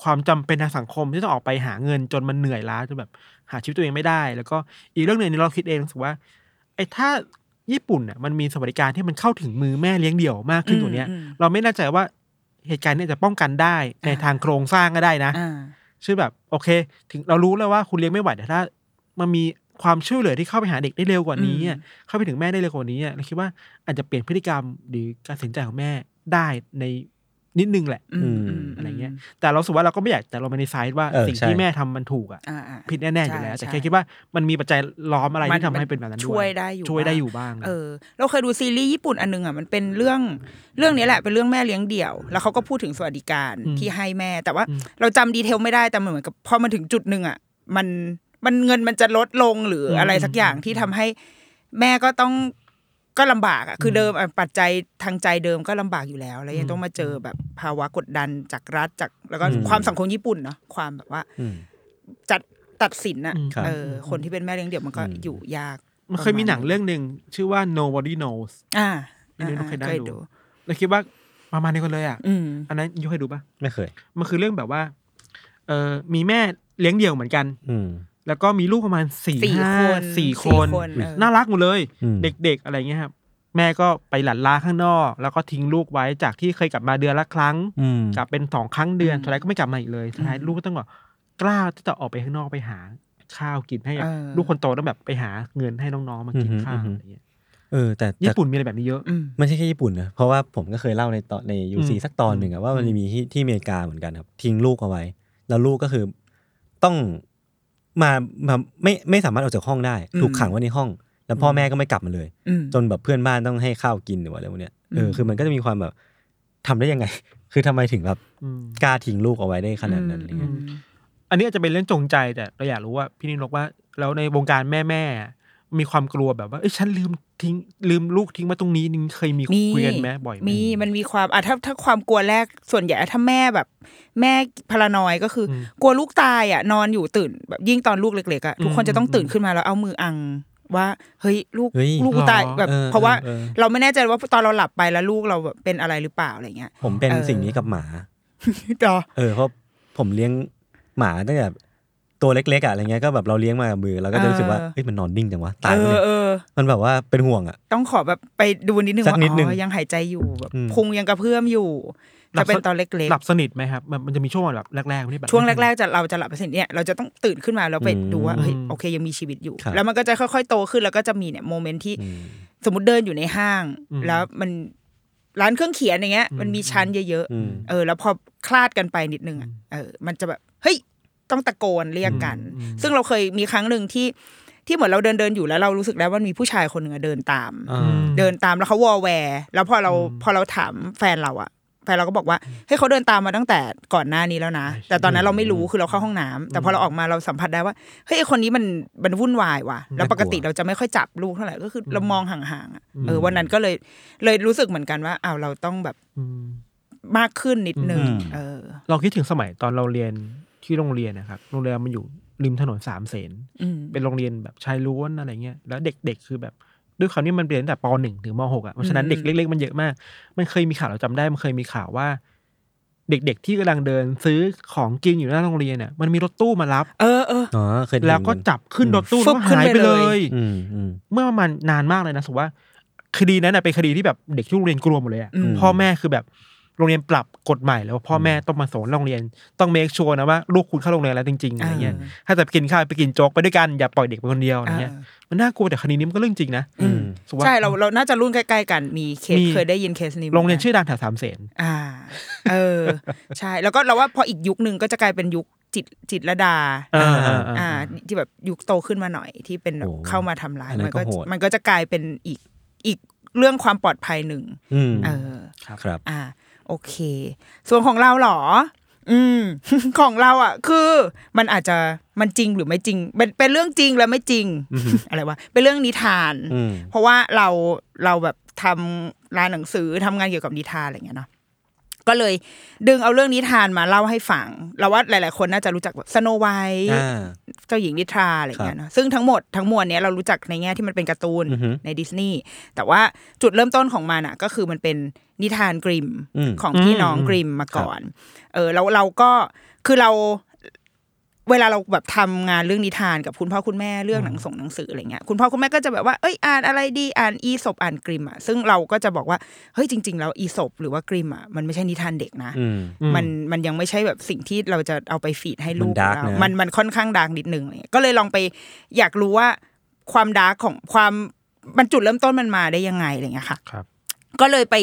ความจำเป็นทางสังคมที่ต้องออกไปหาเงินจนมันเหนื่อยล้าจนแบบหาชีวิตตัวเองไม่ได้ แล้วก็อีกเรื่องหนึ่งที่เราคิดเองรู้สึกว่า ไอ้ถ้าญี่ปุ่นเนี่ยมันมีสวัสดิการที่มันเข้าถึงมือแม่เลี้ยงเดี่ยวมากขึ้นกว่าเนี้ยอืมอืมเราไม่แน่ใจว่าเหตุการณ์เนี้จะป้องกันได้ในทางโครงสร้างก็ได้นะอ่าชื่อแบบ โอเค ถึงเรารู้แล้วว่าคุณเลี้ยงไม่ไหวแต่ถ้า มันมี ความช่วยเหลือที่เข้าไปหาเด็กได้เร็วกว่านี้อะเข้าไปถึงแม่ได้เร็วกว่านี้อะเราคิดว่าอาจจะเปลี่ยนพฤติกรรมหรือการตัดสินใจของแม่ได้ในนิดนึงแหละอืมมอะไรเงี้ย แต่เราสึกว่าเราก็ไม่อยากแต่เราไม่ในไซด์ว่าเออสิ่งใช่ ที่แม่ทำมันถูกอะอ่าอ่าผิดแน่ๆอยู่แล้ว ใช่แต่ใช่แค่คิดว่ามันมีปัจจัยล้อมอะไรมันที่ทำให้เป็นแบบนั้นด้วยช่วยได้อยู่ช่วยได้บ้างอยู่บ้าง เออ เราเคยดูซีรีส์ญี่ปุ่นอันนึงอะมันเป็นเรื่องเรื่องนี้แหละเป็นเรื่องแม่เลี้ยงเดี่ยว แล้วเขาก็พูดถึงสวัสดิการที่ให้แม่ แต่ว่าเราจำดีเทลไม่ได้แต่มันเหมือนกับพอมันถึงจุดหนึ่งอะมัน มันเงินมันจะลดลงหรืออะไรสักอย่างที่ทำให้แม่ก็ต้องก็ลำบากอะคือเดิมอะปัจจัยทางใจเดิมก็ลำบากอยู่แล้ว แล้วยังต้องมาเจอแบบภาวะกดดันจากรัฐจากแล้วก็อืมความสังคมญี่ปุ่นเนาะความแบบว่าอืมจัดตัดสินอะอืมครับเออคนที่เป็นแม่เลี้ยงเดี่ยวมันก็อืมอยู่ยาก มันเคยมีหนังเรื่องหนึ่งชื่อว่า nobody knows อ่าไม่รู้เคยได้เคยดูดูแล้วคิดว่าประมาณนี้คนเลยอะอืมอันนั้นยูเคยดูปะไม่เคย มันคือเรื่องแบบว่า เออมีแม่เลี้ยงเดี่ยวเหมือนกัน อืม แล้วก็มีลูกประมาณสี่สี่ห้าคนสี่คน สี่คนเออ น่ารักหมดเลย อืม เด็กๆอะไรเงี้ยครับแม่ก็ไปหลั่นลาข้างนอก แล้วก็ทิ้งลูกไว้จากที่เคยกลับมาเดือนละครั้ง อืม กลับเป็นสองครั้งเดือนสุดท้ายก็ไม่กลับมาอีกเลยสุดท้ายลูกก็ต้องแบบกล้าที่จะออกไปข้างนอกไปหา ข้าวกินให้เออ ลูกคนโตต้องแบบไปหาเงินให้น้องๆมากินข้าวอะไรเงี้ยเออแต่แต่ญี่ปุ่นมีอะไรแบบนี้เยอะ อืม ไม่ใช่แค่ญี่ปุ่นนะเพราะว่าผมก็เคยเล่าในตอนในยูซีอืมสักตอนหนึ่งอะว่ามันมีที่ที่อเมริกาเหมือนกันครับ ทิ้งลูกเอาไว้ แล้วลูกก็คือต้อง มามาไม่ไม่สามารถออกจากห้องได้อืมถูกขังไว้ในห้อง แล้วพ่อแม่ก็ไม่กลับมาเลยอืมจนแบบเพื่อนบ้านต้องให้ข้าวกินหรือว่าอะไรพวกเนี้ยเอออมคือมันก็จะมีความแบบทำได้ยังไง คือทำไมถึงแบบอืมกล้าทิ้งลูกเอาไว้ได้ขนาดนั้นอะไรเงี้ยอืมอันนี้อาจจะเป็นเรื่องจงใจแต่เราอยากรู้ว่าพี่นินกว่าแล้วในวงการแม่แม่ๆ มีความกลัวแบบว่าเอ้ยฉันลืมทิ้งลืมลูกทิ้งมาตรงนี้นี่เคยมีมีคุยกันไหมบ่อยไหมมีมันมีความอะถ้าถ้าความกลัวแรกส่วนใหญ่ถ้าแม่แบบ แม่พารานอยก็คืออมกลัวลูกตายอะ นอนอยู่ตื่นแบบยิ่งตอนลูกเล็กๆอะทุกคนจะต้องตื่นขึ้นมาแล้วเอามืออังว่าเฮ้ยลูกเฮ้ยลูกกูตายหรอแบบเออเพราะว่าเออเออเราไม่แน่ใจว่าตอนเราหลับไปแล้วลูกเราแบบเป็นอะไรหรือเปล่าอะไรเงี้ย ผมเป็นเออสิ่งนี้กับหมาจอเออเพราะผมเลี้ยงหมาตั้งแต่ ตัวเล็กๆอะอะไรเงี้ยก็แบบเราเลี้ยงมากับมือเราก็จะรู้สึกว่าเออเฮ้ยมันนอนนิ่งจังวะตายเอไปอเลยเออมันแบบว่าเป็นห่วงอะต้องขอแบบไปดูนิดนึงสักว่านิดนึงอ๋อยังหายใจอยู่แบบอืมพุงยังกระเพื่อมอยู่หลัจะบเป็นตอนเล็กหลับสนิทไหมครับมันมันจะมีช่วงแบบแรกๆที่แบบๆช่วงแรกๆจะเราจะหลับไปสิเนี่ยเราจะต้องตื่นขึ้นมาแล้วไปดูว่าเฮ้ยโอเคยังมีชีวิตอยู่ครับแล้วมันก็จะค่อยๆโตขึ้นแล้วก็จะมีเนี่ยโมเมนต์ที่อืมสมมติเดินอยู่ในห้างอืมแล้วมันร้านเครื่องเขียนอย่างเงี้ยอืมมันมีชั้นเยอะอืมๆเออ แล้วพอคลาดกันไปนิดนึงอะเออมันจะแบบเฮ้ย ต้องตะโกนเรียกกันอืมซึ่งเราเคยมีครั้งหนึ่งที่ที่เหมือนเราเดินเดินๆอยู่แล้วเรารู้สึกแล้วว่ามีผู้ชายคนหนึ่งอะเดินตามอ่าเดินตามแล้วเขาวอลแวร์ แล้วพอเราพอเราถามแฟนเราอะแฟนเราก็บอกว่าเฮ้ยเขาเดินตามมาตั้งแต่ก่อนหน้านี้แล้วนะ แต่ตอนนั้นเราไม่รู้คือเราเข้าห้องน้ำแต่พอเราออกมาเราสัมผัสได้ว่าเฮ้ยไอ้คนนี้มันมันวุ่นวายว่ะแล้วปกติเราจะไม่ค่อยจับลูกเท่าไหร่ก็คือเรามองห่างๆอะเออวันนั้นก็เลยเลยรู้สึกเหมือนกันว่าอ้าวเราต้องแบบอืมมากขึ้นนิดนึงอืมเออ เราคิดถึงสมัยตอนเราเรียน ที่โรงเรียนนะครับ โรงเรียนมันอยู่ริมถนนสามเสนอืมเป็นโรงเรียนแบบชายล้วนอะไรเงี้ย แล้วเด็กๆคือแบบด้วยคำนี้มันเรียนตั้งแต่ปหนึ่งถึงมหกอะ เพราะฉะนั้นอืมเด็กเล็ก ๆ มันเยอะมาก มันเคยมีข่าวเราจำได้ มันเคยมีข่าวว่า เด็กๆที่กำลังเดินซื้อของกินอยู่หน้าโรงเรียนเนี่ยมันมีรถตู้มารับ เออเอออ๋อเคยได้ยินแล้วก็จับขึ้นรถตู้ฟึแล้วบก็ขึ้นหายไปไปเลเลยยอืมอืมเมื่อประมาณนานมากเลยนะสมมติว่าคดีนั้นนะเป็นคดีที่แบบเด็กที่โรงเรียนกลัวหมดเลยอะอืมพ่อแม่คือแบบ โรงเรียนปรับกฎใหม่แล้วพ่อแม่ต้องมาสอนโรงเรียน ต้องเมคชัวร์นะว่าลูกคุณเข้าโรงเรียนแล้วจริงๆอะไรเงี้ยถ้าจะไปกินข้าวไปกินโจ๊กไปด้วยกันอย่าปล่อยเด็กไปคนเดียวอะไรเงี้ยเออมันน่ากลัวแต่คดีนี้มันก็เรื่องจริงนะอืมสมมุติว่ใช่เราเราน่าจะรุ่นใกล้ๆกันมีเคสมีเคยได้ยินเคสนี้โรงเรียนหมืกัชื่อดังแถวสามเสนอ่า เออ ใช่แล้วก็เราว่าพออีกยุคหนึ่งก็จะกลายเป็นยุคจิตจิตรดาอ่าอ่าที่แบบยุคโตขึ้นมาหน่อยที่เป็นแบบโอ้เข้ามาทำร้ายอันนั้มันนก็ก็โหดมันก็จะกลายเป็นอีกอีกเรื่องความปลอดภัยหนึ่งอืมเออครับอ่า โอเค ส่วนของเราเหรอ อืม ของเราอะ คือมันอาจจะมันจริงหรือไม่จริง เป็นเป็นเรื่องจริงและไม่จริง อะไรวะเป็นเรื่องนิทานอืมเพราะว่าเราเราแบบทำร้านหนังสือทำงานเกี่ยวกับนิทานอะไรเงี้ยเนาะ ก็เลยดึงเอาเรื่องนิทานมาเล่าให้ฟัง เราว่าหลาย ๆ คนน่าจะรู้จักแบบสโนไวท์อ่าเจ้าหญิงนิทราอะไรเงี้ยเนาะซึ่งทั้งหมดทั้งมวลเนี้ยเรารู้จักในแง่ที่มันเป็นการ์ตูนอือฮึในดิสนีย์แต่ว่าจุดเริ่มต้นของมันอะก็คือมันเป็นนิทานกริมอืมของพี่น้องอืมกริมมาก่อน เออแล้วเราก็คือเรา เวลาเราแบบทำงานเรื่องนิทานกับคุณพ่อคุณแม่เรื่องหนังส่งหนังสืออะไรเงี้ยคุณพ่อคุณแม่ก็จะแบบว่าเอ้ยอ่านอะไรดีอ่านอีสบอ่านกริมอะซึ่งเราก็จะบอกว่าเฮ้ยจริง ๆ แล้วอีสบหรือว่ากริมม์อะมันไม่ใช่นิทานเด็กนะอืมมันมันยังไม่ใช่แบบสิ่งที่เราจะเอาไป feed ให้ลูกมัน dark เรานะมันมันค่อนข้าง dark นิดนึงอะไรเงี้ยก็เลยลองไปอยากรู้ว่าความ dark ของความมันจุดเริ่มต้นมันมาได้ยังไงอะไรเงี้ยค่ะครับ ก็เลยไป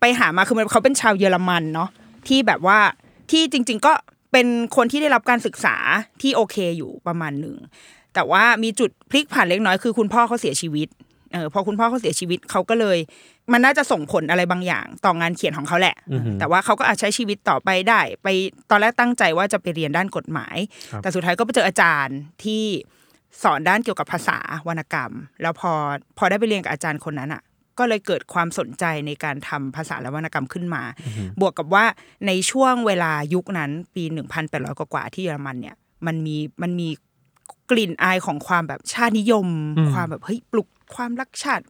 ไปหามาคือมันเขาเป็นชาวเยอรมันเนาะที่แบบว่าที่จริง ๆ ก็ เป็นคนที่ได้รับการศึกษาที่โอเคอยู่ประมาณหนึ่งแต่ว่ามีจุดพลิกผันเล็กน้อยคือคุณพ่อเขาเสียชีวิตเออพอคุณพ่อเขาเสียชีวิตเขาก็เลย มันน่าจะส่งผลอะไรบางอย่างต่องานเขียนของเขาแหละอือฮึแต่ว่าเขาก็อาจใช้ชีวิตต่อไปได้ ไปตอนแรกตั้งใจว่าจะไปเรียนด้านกฎหมายครับแต่สุดท้ายก็ไปเจออาจารย์ที่สอนด้านเกี่ยวกับภาษาวรรณกรรม แล้วพอพอได้ไปเรียนกับอาจารย์คนนั้นอะ ก็เลยเกิดความสนใจในการทำภาษาและวรรณกรรมขึ้นมา บวกกับว่าในช่วงเวลายุคนั้นปี 1,800 กว่าๆที่เยอรมันเนี่ยมันมีมันมีกลิ่นอายของความแบบชาตินิยมอืมความแบบเฮ้ยปลุกความรักชาติ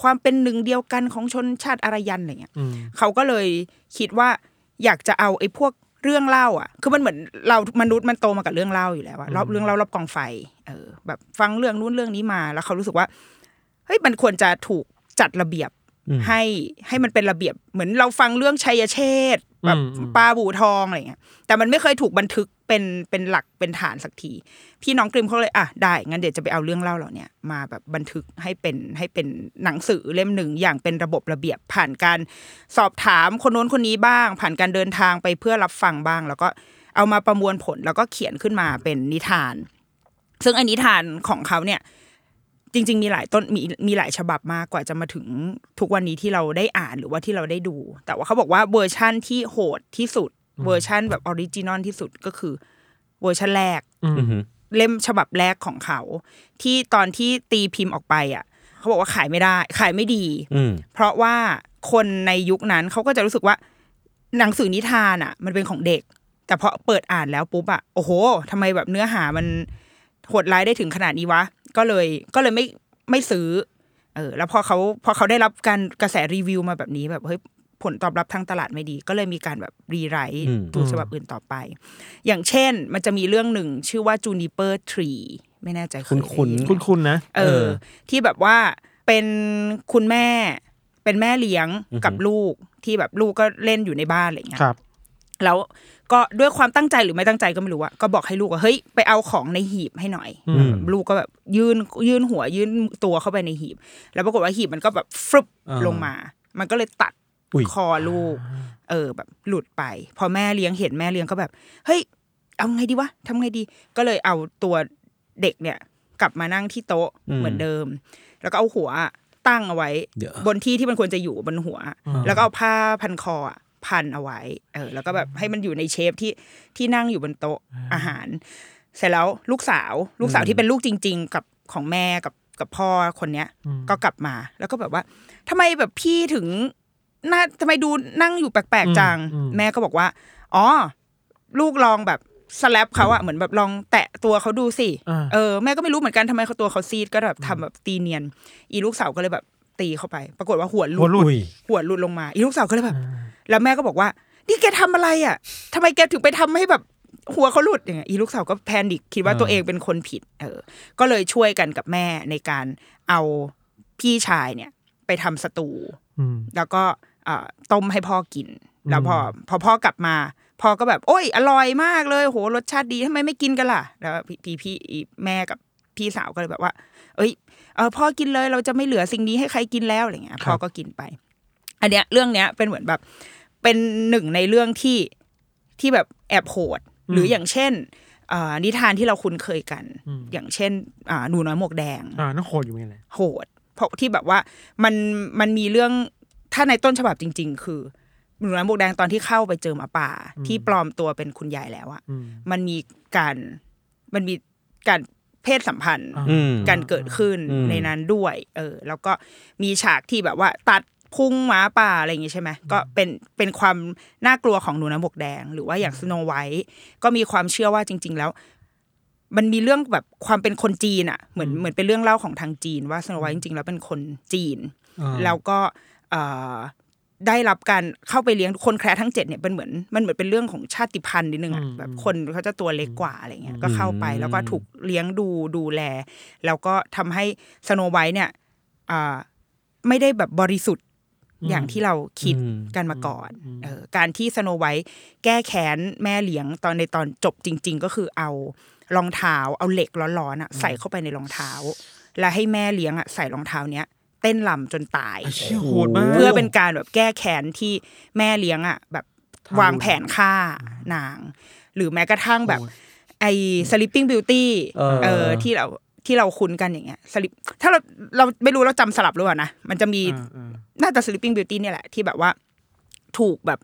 ความเป็นหนึ่งเดียวกันของชนชาติอารยันอะไรเงี้ยอืมเขาก็เลยคิดว่าอยากจะเอาไอ้พวกเรื่องเล่าอะ คือมันเหมือนเรามนุษย์มันโตมากับเรื่องเล่าอยู่แล้วอะรอบเรื่องเล่ารอบกองไฟ เออ แบบฟังเรื่องนู้นเรื่องนี้มา แล้วเขารู้สึกว่า เฮ้ย มันควรจะถูก จัดระเบียบอืมให้ให้มันเป็นระเบียบ เหมือนเราฟังเรื่องชัยเชษฐ์แบบอืมอืมปลาบูทองอะไรเงี้ย แต่มันไม่เคยถูกบันทึกเป็นเป็นหลักเป็นฐานสักที พี่น้องกริมเขาเลยอะได้งั้นเดี๋ยวจะไปเอาเรื่องเล่าเหล่าเนี้ยมาแบบบันทึกให้เป็นให้เป็นหนังสือเล่มหนึ่งอย่างเป็นระบบระเบียบ ผ่านการสอบถามคนโน้นคนนี้บ้าง ผ่านการเดินทางไปเพื่อรับฟังบ้าง แล้วก็เอามาประมวลผลแล้วก็เขียนขึ้นมาเป็นนิทาน ซึ่งอันนิทานของเขาเนี่ย จริง ๆ มีหลายต้นมีมีหลายฉบับมากกว่าจะมาถึงทุกวันนี้ที่เราได้อ่านหรือว่าที่เราได้ดู แต่ว่าเขาบอกว่าเวอร์ชั่นที่โหดที่สุด เวอร์ชั่นแบบ original ที่สุดก็คือเวอร์ชันแรกอืมอือฮึเล่มฉบับแรกของเขา ที่ตอนที่ตีพิมพ์ออกไปอะ เขาบอกว่าขายไม่ได้ ขายไม่ดีอืมเพราะว่าคนในยุคนั้นเขาก็จะรู้สึกว่า หนังสือนิทานอะ มันเป็นของเด็ก แต่พอเปิดอ่านแล้วปุ๊บอะโอ้โหทำไมแบบเนื้อหามันโหดร้ายได้ถึงขนาดนี้วะ ก็เลยก็เลยไม่ไม่ซื้อ เออ แล้วพอเขาพอเขาได้รับการกระแสรีวิวมาแบบนี้แบบเฮ้ยผลตอบรับทางตลาดไม่ดี ก็เลยมีการแบบรีไรต์อืมดูฉบับอื่นต่อไป อย่างเช่นมันจะมีเรื่องหนึ่งชื่อว่า Juniper Tree ไม่แน่ใจเคยได้ยิคุ้นคุณคุณนะเอเอออ ที่แบบว่าเป็นคุณแม่ เป็นแม่เลี้ยงอือฮึกับลูกที่แบบลูกก็เล่นอยู่ในบ้านอะไรเงี้ยครับแล้ว ก็ด้วยความตั้งใจหรือไม่ตั้งใจก็ไม่รู้อะก็บอกให้ลูกว่าเฮ้ยไปเอาของในหีบให้หน่อยอืมลูกก็แบบยื่นยื่นหัวยื่นตัวเข้าไปในหีบ แล้วปรากฏว่าหีบมันก็แบบฟึบอ่าลงมา มันก็เลยตัดอุ้ยคอลูก เออแบบหลุดไป พอแม่เลี้ยงเห็นแม่เลี้ยงก็แบบ เฮ้ย เอาไงดีวะทำไงดี ก็เลยเอาตัวเด็กเนี่ย กลับมานั่งที่โต๊ะอืมเหมือนเดิม แล้วก็เอาหัวตั้งเอาไว้เดี๋ยวบนที่ที่มันควรจะอยู่บนหัว แล้วก็เอาผ้าพันคออะ พันเอาไว้ เออ แล้วก็แบบให้มันอยู่ในเชฟที่ที่นั่งอยู่บนโต๊ะอาหาร เสร็จแล้วลูกสาว ลูกสาวที่เป็นลูกจริง ๆ กับของแม่กับกับพ่อคนเนี้ย ก็กลับมา แล้วก็แบบว่าทำไมแบบพี่ถึงน่าทำไมดูนั่งอยู่แปลกๆจังอืมอืมแม่ก็บอกว่า อ๋อ ลูกลองแบบสแลปเขาอะเหมือนแบบลองแตะตัวเขาดูสิอ่าเออแม่ก็ไม่รู้เหมือนกันทำไมเขาตัวเขาซีดก็แบบทำแบบตีเนียน อีลูกสาวก็เลยแบบตีเข้าไป ปรากฏว่าหัวหลุหัวดหลุดอุ้ยหัวหลุดลงมา อีลูกสาวก็เลยแบบ แล้วแม่ก็บอกว่า นี่แกทำอะไรอะทำไมแกถึงไปทำให้แบบหัวเขาหลุดอย่างเงี้ยอีลูกสาวก็แพนิคคิดว่าอ่าตัวเองเป็นคนผิด เออ ก็เลยช่วยกันกับแม่ในการเอาพี่ชายเนี่ย ไปทำสตูอืมแล้วก็เอ่อต้มให้พ่อกิน แล้วพอพอพ่อกลับมาพ่อก็แบบ โอ้ย อร่อยมากเลย โหรสชาติดีทำไมไม่กินกันล่ะ แล้วพี่พี่พี่แม่กับพี่สาวก็เลยแบบว่า เอ้ยเออพ่อกินเลยเราจะไม่เหลือสิ่งนี้ให้ใครกินแล้วอะไรเงี้ยพ่อก็กินไป อันเนี้ยเรื่องเนี้ยเป็นเหมือนแบบ เป็นหนึ่งในเรื่องที่ที่แบบแอบโหด หรืออย่างเช่นเอ่อนิทานที่เราคุ้นเคยกัน อย่างเช่นอ่าหนูน้อยหมวกแดงอ่านั่นโคตรอยู่ไม่เลยโหด เพราะที่แบบว่ามันมันมีเรื่องถ้าในต้นฉบับจริง ๆ คือหนูน้อยหมวกแดงตอนที่เข้าไปเจอหมาป่า ที่ปลอมตัวเป็นคุณยายแล้วอะอืมมันมีการมันมีการเพศสัมพันธ์อ่าอืมการเกิดขึ้นอืมในนั้นด้วย เออ แล้วก็มีฉากที่แบบว่าตัด พุงหมาป่าอะไรอย่างงี้ใช่ไหมก็เป็นเป็นความน่ากลัวของหนูน้ำบกแดง หรือว่าอย่างสโนไวท์ก็มีความเชื่อว่าจริง ๆ แล้ว มันมีเรื่องแบบความเป็นคนจีนอะเหมือนเหมือนเป็นเรื่องเล่าของทางจีน ว่าสโนไวท์จริง ๆ แล้วเป็นคนจีน แล้วก็เอ่อได้รับการเข้าไปเลี้ยงคนแคร์ทั้งเจ็ดเนี่ยเป็นเหมือนมันเหมือนเป็นเรื่องของชาติพันธุ์นิดนึงอะอืมแบบคนเขาจะตัวเล็กกว่าอะไรเงี้ยก็เข้าไปแล้วก็ถูกเลี้ยงดูดูแล แล้วก็ทำให้สโนไวท์เนี่ยอ่าไม่ได้แบบบริสุทธิ์ อย่างที่เราคิดอืมกันมาก่อนเออการที่สโนไวท์แก้แค้นแม่เลี้ยงตอนในตอนจบจริง ๆ ก็คือเอารองเท้าเอาเหล็กร้อนๆอะใส่เข้าไปในรองเท้า แล้วให้แม่เลี้ยงอะใส่รองเท้าเนี้ยเต้นลำจนตายเชี่ยโหดมากเพื่อเป็นการแบบแก้แค้นที่แม่เลี้ยงอะแบบวางแผนฆ่านาง หรือแม้กระทั่งแบบไอ้ sleeping beauty เออเออที่เรา ที่เราคุ้นกันอย่างเงี้ย sleep ถ้าเราเราไม่รู้เราจำสลับหรือเปล่านะมันจะมีอ่าอ่าน่าจะ sleeping beauty เนี่ยแหละที่แบบว่าถูกแบบ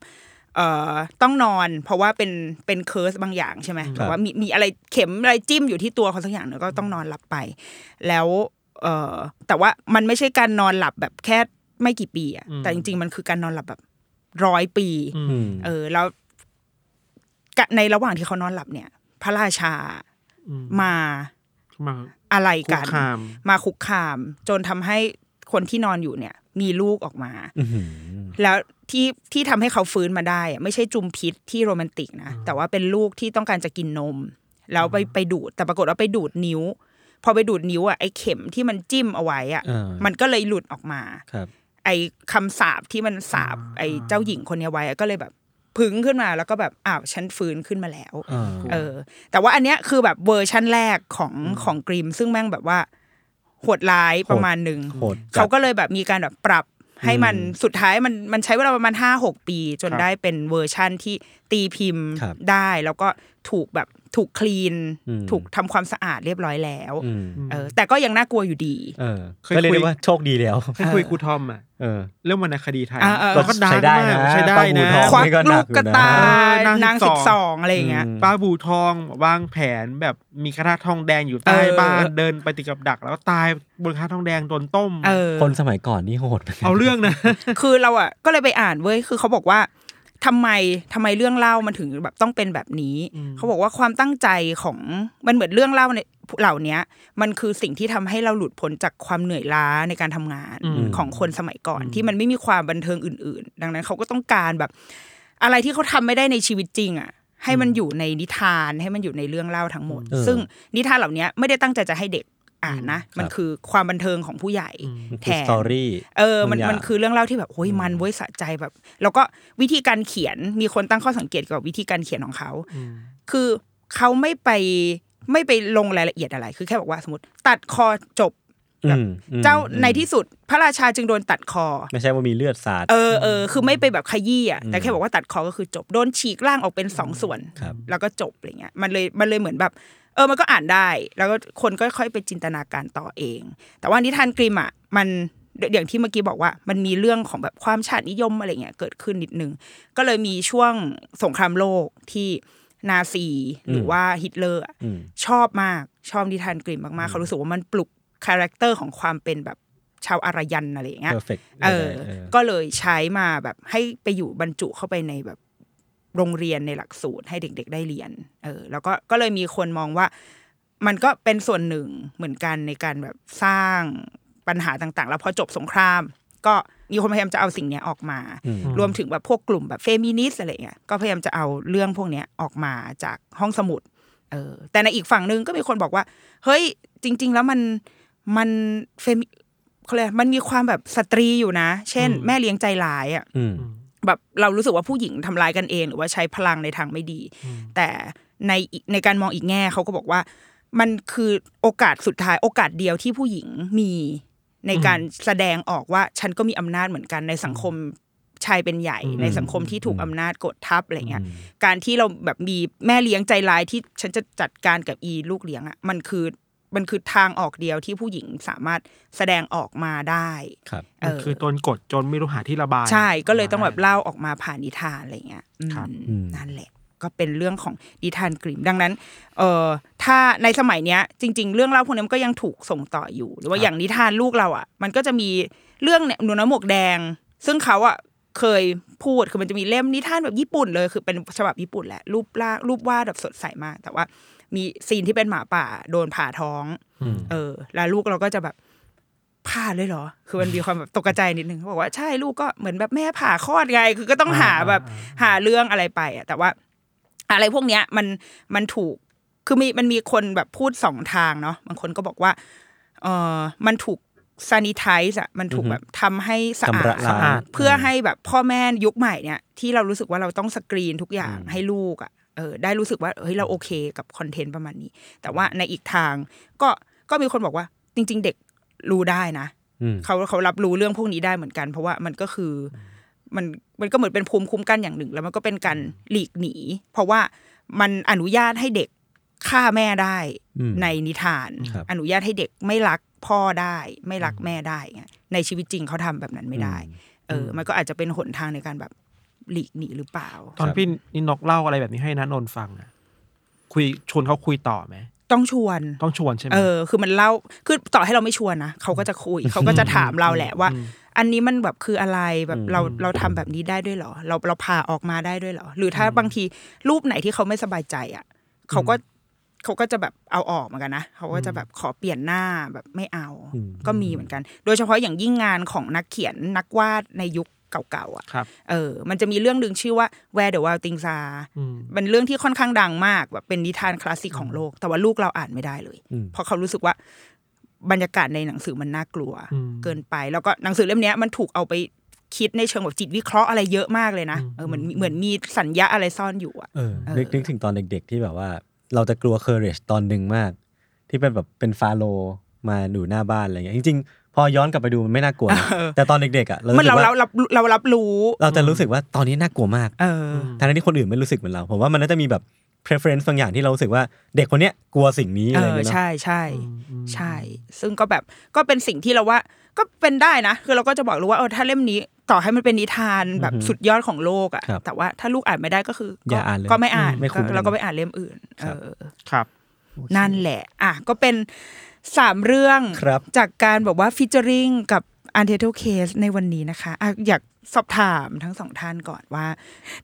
เอ่อต้องนอน เพราะว่าเป็นเป็นเคิร์สบางอย่างใช่ไหมแบบว่ามีมีอะไรเข็มอะไรจิ้มอยู่ที่ตัวเขาสักอย่างหนึ่งก็ต้องนอนหลับไป แล้ว เอ่อแต่ว่ามันไม่ใช่การนอนหลับแบบแค่ไม่กี่ปีอะอืมแต่จริง ๆ มันคือการนอนหลับแบบร้อยปีอืมอืมเออ แล้วกะในระหว่างที่เขานอนหลับเนี่ย พระราชาอืมมามาอะไรคุกักนคามมาคุกคาม จนทำให้คนที่นอนอยู่เนี่ย มีลูกออกมาอื้อหือแล้วที่ที่ทำให้เขาฟื้นมาได้อะไม่ใช่จุมพิษที่โรแมนติกนะแต่ว่าเป็นลูกที่ต้องการจะกินนม แล้วไปไปดูด แต่ปรากฏว่าไปดูดนิ้ว พอไปดูดนิ้วอะไอ้เข็มที่มันจิ้มเอาไว้อะอ่ามันก็เลยหลุดออกมาครับไอ้คำสาปที่มันสาปไอ้เจ้าหญิงคนเนี้ยไว้อะก็เลยแบบ ผึงขึ้นมาแล้วก็แบบอ้าวฉันฟื้นขึ้นมาแล้วเออ แต่ว่าอันเนี้ยคือแบบเวอร์ชั่นแรกของของกริมม์ซึ่งแม่งแบบว่าโหดร้ายประมาณหนึ่งเขาก็เลยแบบมีการแบบปรับให้มันสุดท้ายมันมันใช้เวลาประมาณห้าหกปี จนได้เป็นเวอร์ชั่นที่ตีพิมพ์ได้ แล้วก็ถูกแบบ ถูก clean อืมถูกทำความสะอาดเรียบร้อยแล้วอืมเออแต่ก็ยังน่ากลัวอยู่ดีเออเคยก็เรียกคุยได้ว่าโชคดีแล้วให้คุยครูทอมอะเออเรื่องวรรณคดีไทยอ่าเออเราก็ดังใช้ได้มากนะใช้ได้ปลาบูนะทองควักนี่ก็หนัลูกกอยู่กระนะตายเออนางนางสิสิบบสสอองงอะไรอย่างเงี้ยอืมป้าบูทองวางแผนแบบมีกระทะทองแดงอยู่ใต้เออบ้านเดินไปติดกับดัก แล้วก็ตายบนกระทะทองแดงโดนต้มเออคนสมัยก่อนนี่โหดหมืนกันเอาเรื่องนะ คือเราอะก็เลยไปอ่านเว้ยคือเขาบอกว่า ทำไมทำไมเรื่องเล่ามันถึงแบบต้องเป็นแบบนี้อืมเขาบอกว่าความตั้งใจของมันเหมือนเรื่องเล่าในเหล่าเนี้ยมันคือสิ่งที่ทำให้เราหลุดพ้นจากความเหนื่อยล้าในการทำงานอืมของคนสมัยก่อน ที่มันไม่มีความบันเทิงอื่น ๆ ดังนั้นเขาก็ต้องการแบบ อะไรที่เขาทำไม่ได้ในชีวิตจริง อะ ให้มันอยู่ในนิทานให้มันอยู่ในเรื่องเล่าทั้งหมดเออซึ่งนิทานเหล่านี้ไม่ได้ตั้งใจจะให้เด็ก อ่านนะ มันครับคือความบันเทิงของผู้ใหญ่มันแทคือนสตอรี่เออมันบางอย่างมันคือเรื่องเล่าที่แบบโอ้ยมันเว้ยสะใจแบบ แล้วก็วิธีการเขียนมีคนตั้งข้อสังเกตเกี่ยวกับวิธีการเขียนของเขา คือเขาไม่ไปไม่ไปลงรายละเอียดอะไร คือแค่บอกว่าสมมติ ตัดคอจบอืแบบมอืมเจ้าอืมในที่สุดพระราชาจึงโดนตัดคอ ไม่ใช่ว่ามีเลือดสาดเออเออคือไม่ไปแบบขยี้อะแต่อืมแค่บอกว่าตัดคอก็คือจบโดนฉีกร่างออกเป็นสองส่วนครับแล้วก็จบอะไรเงี้ยมันเลยมันเลยเหมือนแบบ เออมันก็อ่านได้ แล้วก็คนก็ค่อยไปจินตนาการต่อเอง แต่ว่านิทานกริมอะมันอย่างที่เมื่อกี้บอกว่า มันมีเรื่องของแบบความชาตินิยมอะไรเงี้ยเกิดขึ้นนิดนึง ก็เลยมีช่วงสงครามโลกที่นาซีหรือว่าฮิตเลอร์อะอืมชอบมากชอบนิทานกริมม์มากๆ เขารู้สึกว่ามันปลุก character ของความเป็นแบบชาวอารยันอะไรอย่างเงี้ย perfect เออเออ ก็เลยใช้มาแบบให้ไปอยู่บรรจุเข้าไปในแบบ โรงเรียนในหลักสูตรให้เด็ก ๆ ได้เรียน เออ แล้วก็ก็เลยมีคนมองว่า มันก็เป็นส่วนหนึ่งเหมือนกันในการแบบสร้างปัญหาต่างๆ แล้วพอจบสงคราม ก็มีคนพยายามจะเอาสิ่งเนี้ยออกมาอืมรวมถึงแบบพวกกลุ่มแบบเฟมินิสต์อะไรเงี้ยก็พยายามจะเอาเรื่องพวกเนี้ยออกมาจากห้องสมุด เออ แต่ในอีกฝั่งหนึ่งก็มีคนบอกว่า เฮ้ย จริง ๆ แล้วมันมัน femi เขาเรียกอะไรมันมีความแบบสตรีอยู่นะ เช่น แม่เลี้ยงใจร้ายอะอืม แบบเรารู้สึกว่าผู้หญิงทำร้ายกันเอง หรือว่าใช้พลังในทางไม่ดี แต่ในอีกในการมองอีกแง่เขาก็บอกว่า มันคือโอกาสสุดท้ายโอกาสเดียวที่ผู้หญิงมีในการแสดงออกว่าฉันก็มีอำนาจเหมือนกันในสังคมชายเป็นใหญ่ในสังคมที่ถูกอำนาจกดทับอะไรเงี้ยการที่เราแบบมีแม่เลี้ยงใจร้ายที่ฉันจะจัดการกับอีลูกเลี้ยงอะมันคือ มันคือทางออกเดียวที่ผู้หญิงสามารถแสดงออกมาได้ครับเออคือโดนกดจนไม่รู้หาที่ระบาย ใช่ก็เลยต้องแบบเล่าออกมาผ่านนิทานอะไรเงี้ยอืมครับอืมนั่นแหละ ก็เป็นเรื่องของนิทานกริมดังนั้น เอ่อถ้าในสมัยเนี้ย จริง ๆ เรื่องเล่าพวกนี้มันก็ยังถูกส่งต่ออยู่ หรือว่าอย่างนิทานลูกเราอะ มันก็จะมีเรื่องเนี่ยหนูน้อยหมวกแดง ซึ่งเขาอะเคยพูดคือมันจะมีเล่มนิทานแบบญี่ปุ่นเลย คือเป็นฉบับญี่ปุ่นแหละรูปล่ารูปวาดแบบสดใสมาก แต่ว่า มีซีนที่เป็นหมาป่า โดนผ่าท้องอืมเออ แล้วลูกเราก็จะแบบผ่าเลยเหรอ คือมันมีความแบบตกใจนิดนึงเขาบอกว่าใช่ลูกก็เหมือนแบบแม่ผ่าคลอดไง คือก็ต้องหาแบบหาเรื่องอะไรไปอะแต่ว่า อะไรพวกเนี้ยมันมันถูกคือมีมันมีคนแบบพูดสองทางเนาะบางคนก็บอกว่าเออมันถูกซานิทายส์อะมันถูกแบบทำให้สะอาชำระดล้างเพื่อให้แบบพ่อแม่ยุคใหม่เนี่ยที่เรารู้สึกว่าเราต้องสกรีนทุกอย่างอืมให้ลูกอะ เออได้รู้สึกว่าเฮ้ยเราโอเคกับคอนเทนต์ประมาณนี้ แต่ว่าในอีกทางก็ก็มีคนบอกว่าจริง ๆ เด็กรู้ได้นะอืมเขาเขารับรู้เรื่องพวกนี้ได้เหมือนกัน เพราะว่ามันก็คือมันมันก็เหมือนเป็นภูมิคุ้มกันอย่างหนึ่ง แล้วมันก็เป็นการหลีกหนี เพราะว่ามันอนุญาตให้เด็กฆ่าแม่ได้อืมในนิทานครับอนุญาตให้เด็กไม่รักพ่อได้ ไม่รักแม่ได้ไงในชีวิตจริงเขาทำแบบนั้นไม่ได้ เออ มันก็อาจจะเป็นหนทางในการแบบ หลีกหนีหรือเปล่า ตอนพี่นินกเล่าอะไรแบบนี้ให้นันนนท์ฟังอะคุยชวนเขาคุยต่อไหมต้องชวนต้องชวนใช่ไหมเออคือมันเล่าคือต่อให้เราไม่ชวนนะเขาก็จะคุยเขาก็จะถามเราแหละว่า อันนี้มันแบบคืออะไรแบบอืมเราเราทำแบบนี้ได้ด้วยเหรอ เราเราพาออกมาได้ด้วยเหรอ หรือถ้าบางทีรูปไหนที่เขาไม่สบายใจอะเขาก็เขาก็จะแบบเอาออกเหมือนกันนะเขาก็จะแบบขอเปลี่ยนหน้าแบบไม่เอาอืมก็มีเหมือนกัน โดยเฉพาะอย่างยิ่งงานของนักเขียนนักวาดในยุค เก่าๆอะครับเออ มันจะมีเรื่องหนึ่งชื่อว่า Where the Wild Things Are อืมเป็นเรื่องที่ค่อนข้างดังมากแบบเป็นนิทานคลาสสิกของโลก แต่ว่าลูกเราอ่านไม่ได้เลยอืมเพราะเขารู้สึกว่าบรรยากาศในหนังสือมันน่ากลัวอืมเกินไป แล้วก็หนังสือเล่มเนี้ยมันถูกเอาไปคิดในเชิงแบบจิตวิเคราะห์อะไรเยอะมากเลยนะเออเหมือนเหมือนมีสัญญาอะไรซ่อนอยู่อะเออเออนึกนึกถึงตอนเด็กๆที่แบบว่า เราจะกลัวเคอร์เรจตอนหนึ่งมาก ที่เป็นแบบเป็นฟาโลมาอยู่หน้าบ้านอะไรเงี้ยจริงๆ พอย้อนกลับไปดูมันไม่น่ากลัวนะแต่ตอนเด็กๆอะเรามันรู้สึเรากว่าเรารับเรารับรู้ เราจะรู้สึกว่าตอนนี้น่ากลัวมากเออทั้งที่คนอื่นไม่รู้สึกเหมือนเราผมว่ามันน่าจะมีแบบ preference บางอย่างที่เรารู้สึกว่าเด็กคนเนี้ยกลัวสิ่งนี้เออะไรอเงี้ยเนอะใช่ใช่อืมอืมใช่ ซึ่งก็แบบก็เป็นสิ่งที่เราว่าก็เป็นได้นะ คือเราก็จะบอกรู้ว่าเออถ้าเล่มนี้ต่อให้มันเป็นนิทานแบบสุดยอดของโลกอะครับแต่ว่าถ้าลูกอ่านไม่ได้ก็คืออก็ย่าอ่านเลยก็ไม่อ่านไม่คุ้มก็เราก็ไปอ่านเล่มอื่นครับเออครับ นั่นแหละ อะก็เป็น สามเรื่องครับจากการแบบว่าฟิชเจอริงกับ u n t i t l e Case ในวันนี้นะคะอะอยากสอบถามทั้งสองท่านก่อนว่า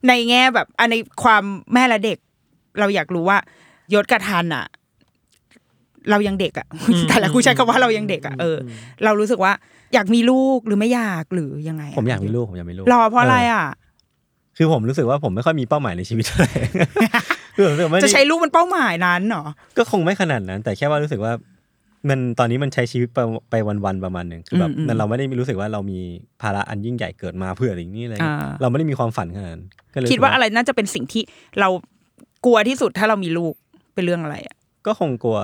ในแง่แบบอันในความแม่และเด็ก เราอยากรู้ว่ายศกระทันอะเรายังเด็กอะแต่ละกูใช้คำว่าเรายังเด็กอะเอออ เรารู้สึกว่า อยากมีลูกหรือไม่อยากหรือยังไงะผมอยากมีลูกผมอยากมีลูกรอเพราะอะไรอะคือผมรู้สึกว่าผมไม่ค่อยมีเป้าหมายในชีวิตเท่าไหร่คือผมรู้สึกไม่ได้จะใช้ลูกเป็นเป้าหมายนั้นเหรอก็คงไม่ขนาดนั้น แต่แค่ว่ารู้สึกว่า มันตอนนี้มันใช้ชีวิตไปไปวันๆประมาณหนึ่งคือแบบอืมอืมมันเราไม่ได้รู้สึกว่าเรามีภาระอันยิ่งใหญ่เกิดมาเพื่ออะไรอย่างนี้อะไรเงี้ยอ่าเราไม่ได้มีความฝันขนาดนั้นก็เลยคิดว่าอะไรน่าจะเป็นสิ่งที่เรากลัวที่สุดถ้าเรามีลูกเป็นเรื่องอะไรอะก็คงกลัว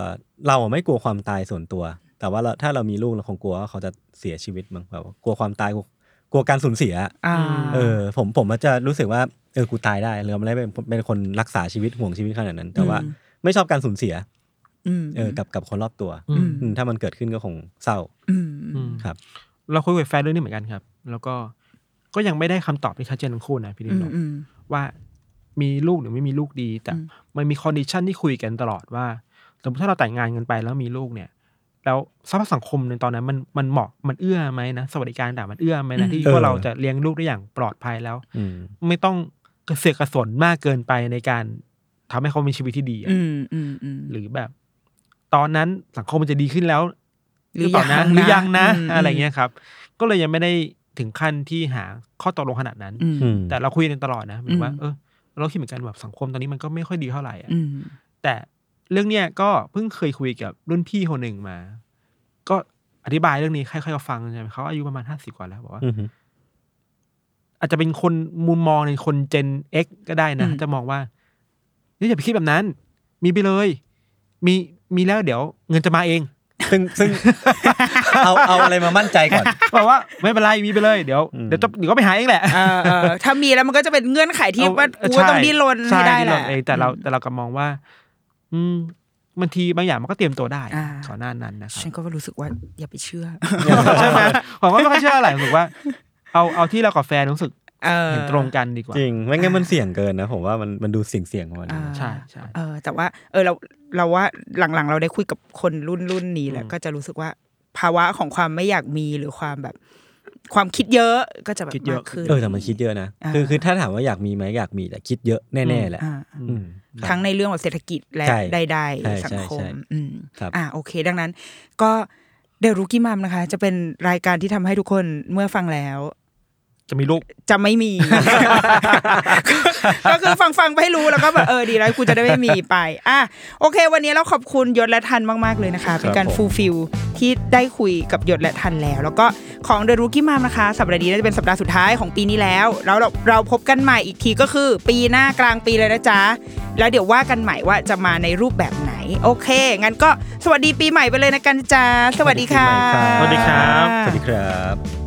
เราอะไม่กลัวความตายส่วนตัว แต่ว่าเราถ้าเรามีลูกเราคงกลัวว่าเขาจะเสียชีวิตมั้งแบบว่ากลัวความตายกลัวกลัวการสูญเสียอ่าเออ ผมผมมันจะรู้สึกว่าเออกูตายได้เราไม่ได้เป็นเป็นคนรักษาชีวิตห่วงชีวิตขนาดนั้น แต่ว่าอืมไม่ชอบการสูญเสียอืม เออกับกับคนรอบตัวอืมอืมถ้ามันเกิดขึ้นก็คงเศร้าอืมอืมครับ เราคุยกับแฟนเรื่องนี้เหมือนกันครับ แล้วก็ก็ยังไม่ได้คำตอบที่ชัดเจนทั้งคู่นะพี่ดิอืนมบอกอืมว่ามีลูกหรือไม่มีลูกดี แต่อืมมันมี condition ที่คุยกันตลอดว่าสมมติถ้าเราแต่งงานกันไปแล้วมีลูกเนี่ย แล้วสภาพสังคมในตอนนั้นมันมันเหมาะมันเอื้อไหมนะสวัสดิการต่างมันเอื้อไหมนะที่เออว่าเราจะเลี้ยงลูกได้อย่างปลอดภัยแล้วอืมไม่ต้องกระเสือกกระสนมากเกินไปในการทำให้เขามีชีวิตที่ดีอะอืมอืมอืมหรือแบบ ตอนนั้นสังคมมันจะดีขึ้นแล้ว หรือเปล่านะยังนะหรือยังนะอืมอะไรเงี้ยครับ ก็เลยยังไม่ได้ถึงขั้นที่หาข้อตกลงขนาดนั้นอืมอืมแต่เราคุยกันตลอดนะหมายถึงว่าอืมเออเราคิดเหมือนกันแบบสังคมตอนนี้มันก็ไม่ค่อยดีเท่าไหร่อะอืมแต่เรื่องเนี้ยก็เพิ่งเคยคุยกับรุ่นพี่คนหนึ่งมา ก็อธิบายเรื่องนี้ให้เขาฟังใช่ไหมเขาอายุประมาณห้าสิบกว่าแล้วบอกว่าอืมอาจจะเป็นคนมุมมองในคนเจน X ก็ได้นะอืมจะมองว่าเฮ้ยอย่าไปคิดแบบนั้น มีไปเลย มี มีแล้วเดี๋ยวเงินจะมาเอง ซึ่งซึ่ง เอาเอาอะไรมามั่นใจก่อน บอกว่าไม่เป็นไรมีไปเลยเดี๋ยวอืมเดี๋ยวจะเดี๋ยวก็ไปหาเองแหละเออเออถ้ามีแล้วมันก็จะเป็นเงื่อนไขที่ว่าเออกูใช่ต้องดิ้นรนใช่ให้ได้ดิ้นแหรละนเองแต่เราแต่เราก็มองว่า อืมบางทีบางอย่างมันก็เตรียมตัวได้อ่าก่อนหน้านั้นนะครัฉันบก็รู้สึกว่าอย่าไปเชื่อใช่ไหมผมก็ไม่ค่อยเชื่ออะไรผมรู้สึกว่า เอาเอาที่เรากับแฟนรู้สึกเออเห็นตรงกันดีกว่าจริงไม่งั้นมันเสี่ยงเกินนะผมว่ามันมันดูเสี่ยงเสี่ยงๆประมาณนึงอ่าใช่ใช่เออแต่ว่าเออเรา เราว่าหลังๆ เราได้คุยกับคนรุ่นรุ่นนี้แล้วอืมก็จะรู้สึกว่าภาวะของความไม่อยากมีหรือความแบบ ความคิดเยอะก็จะแบบมากขึ้นเออแต่มันคิดเยอะนะอ่าคือคือถ้าถามว่าอยากมีไหมอยากมีแต่คิดเยอะแน่ๆแหละอ่าอืมครับทั้งในเรื่องของเศรษฐกิจและใช่ใดใช่ๆสังคใช่มใช่อืมครับอ่าโอเค ดังนั้น ก็เดรุกี้มัมนะคะ จะเป็นรายการที่ทำให้ทุกคนเมื่อฟังแล้ว จะมีลูกจะไม่มี ก็คือฟังฟังๆไปให้รู้แล้วก็แบบเออดีแล้วกูจะได้ไม่มีไปอะโอเค วันนี้เราขอบคุณยศและทันมาก ๆ เลยนะคะ เป็นการผมฟูลฟิลที่ได้คุยกับยศและทันแล้ว แล้วก็ของเดอะรูกี้มามนะคะ สัปดาห์นี้น่าจะเป็นสัปดาห์สุดท้ายของปีนี้แล้ว แล้วเราเราพบกันใหม่อีกทีก็คือ ปีหน้ากลางปีเลยนะจ๊ะ แล้วเดี๋ยวว่ากันใหม่ว่าจะมาในรูปแบบไหน โอเค งั้นก็สวัสดีปีใหม่ไปเลยนะกันจ้าสวัสดีค่ะสวัสดีครับ สวัสดีครับ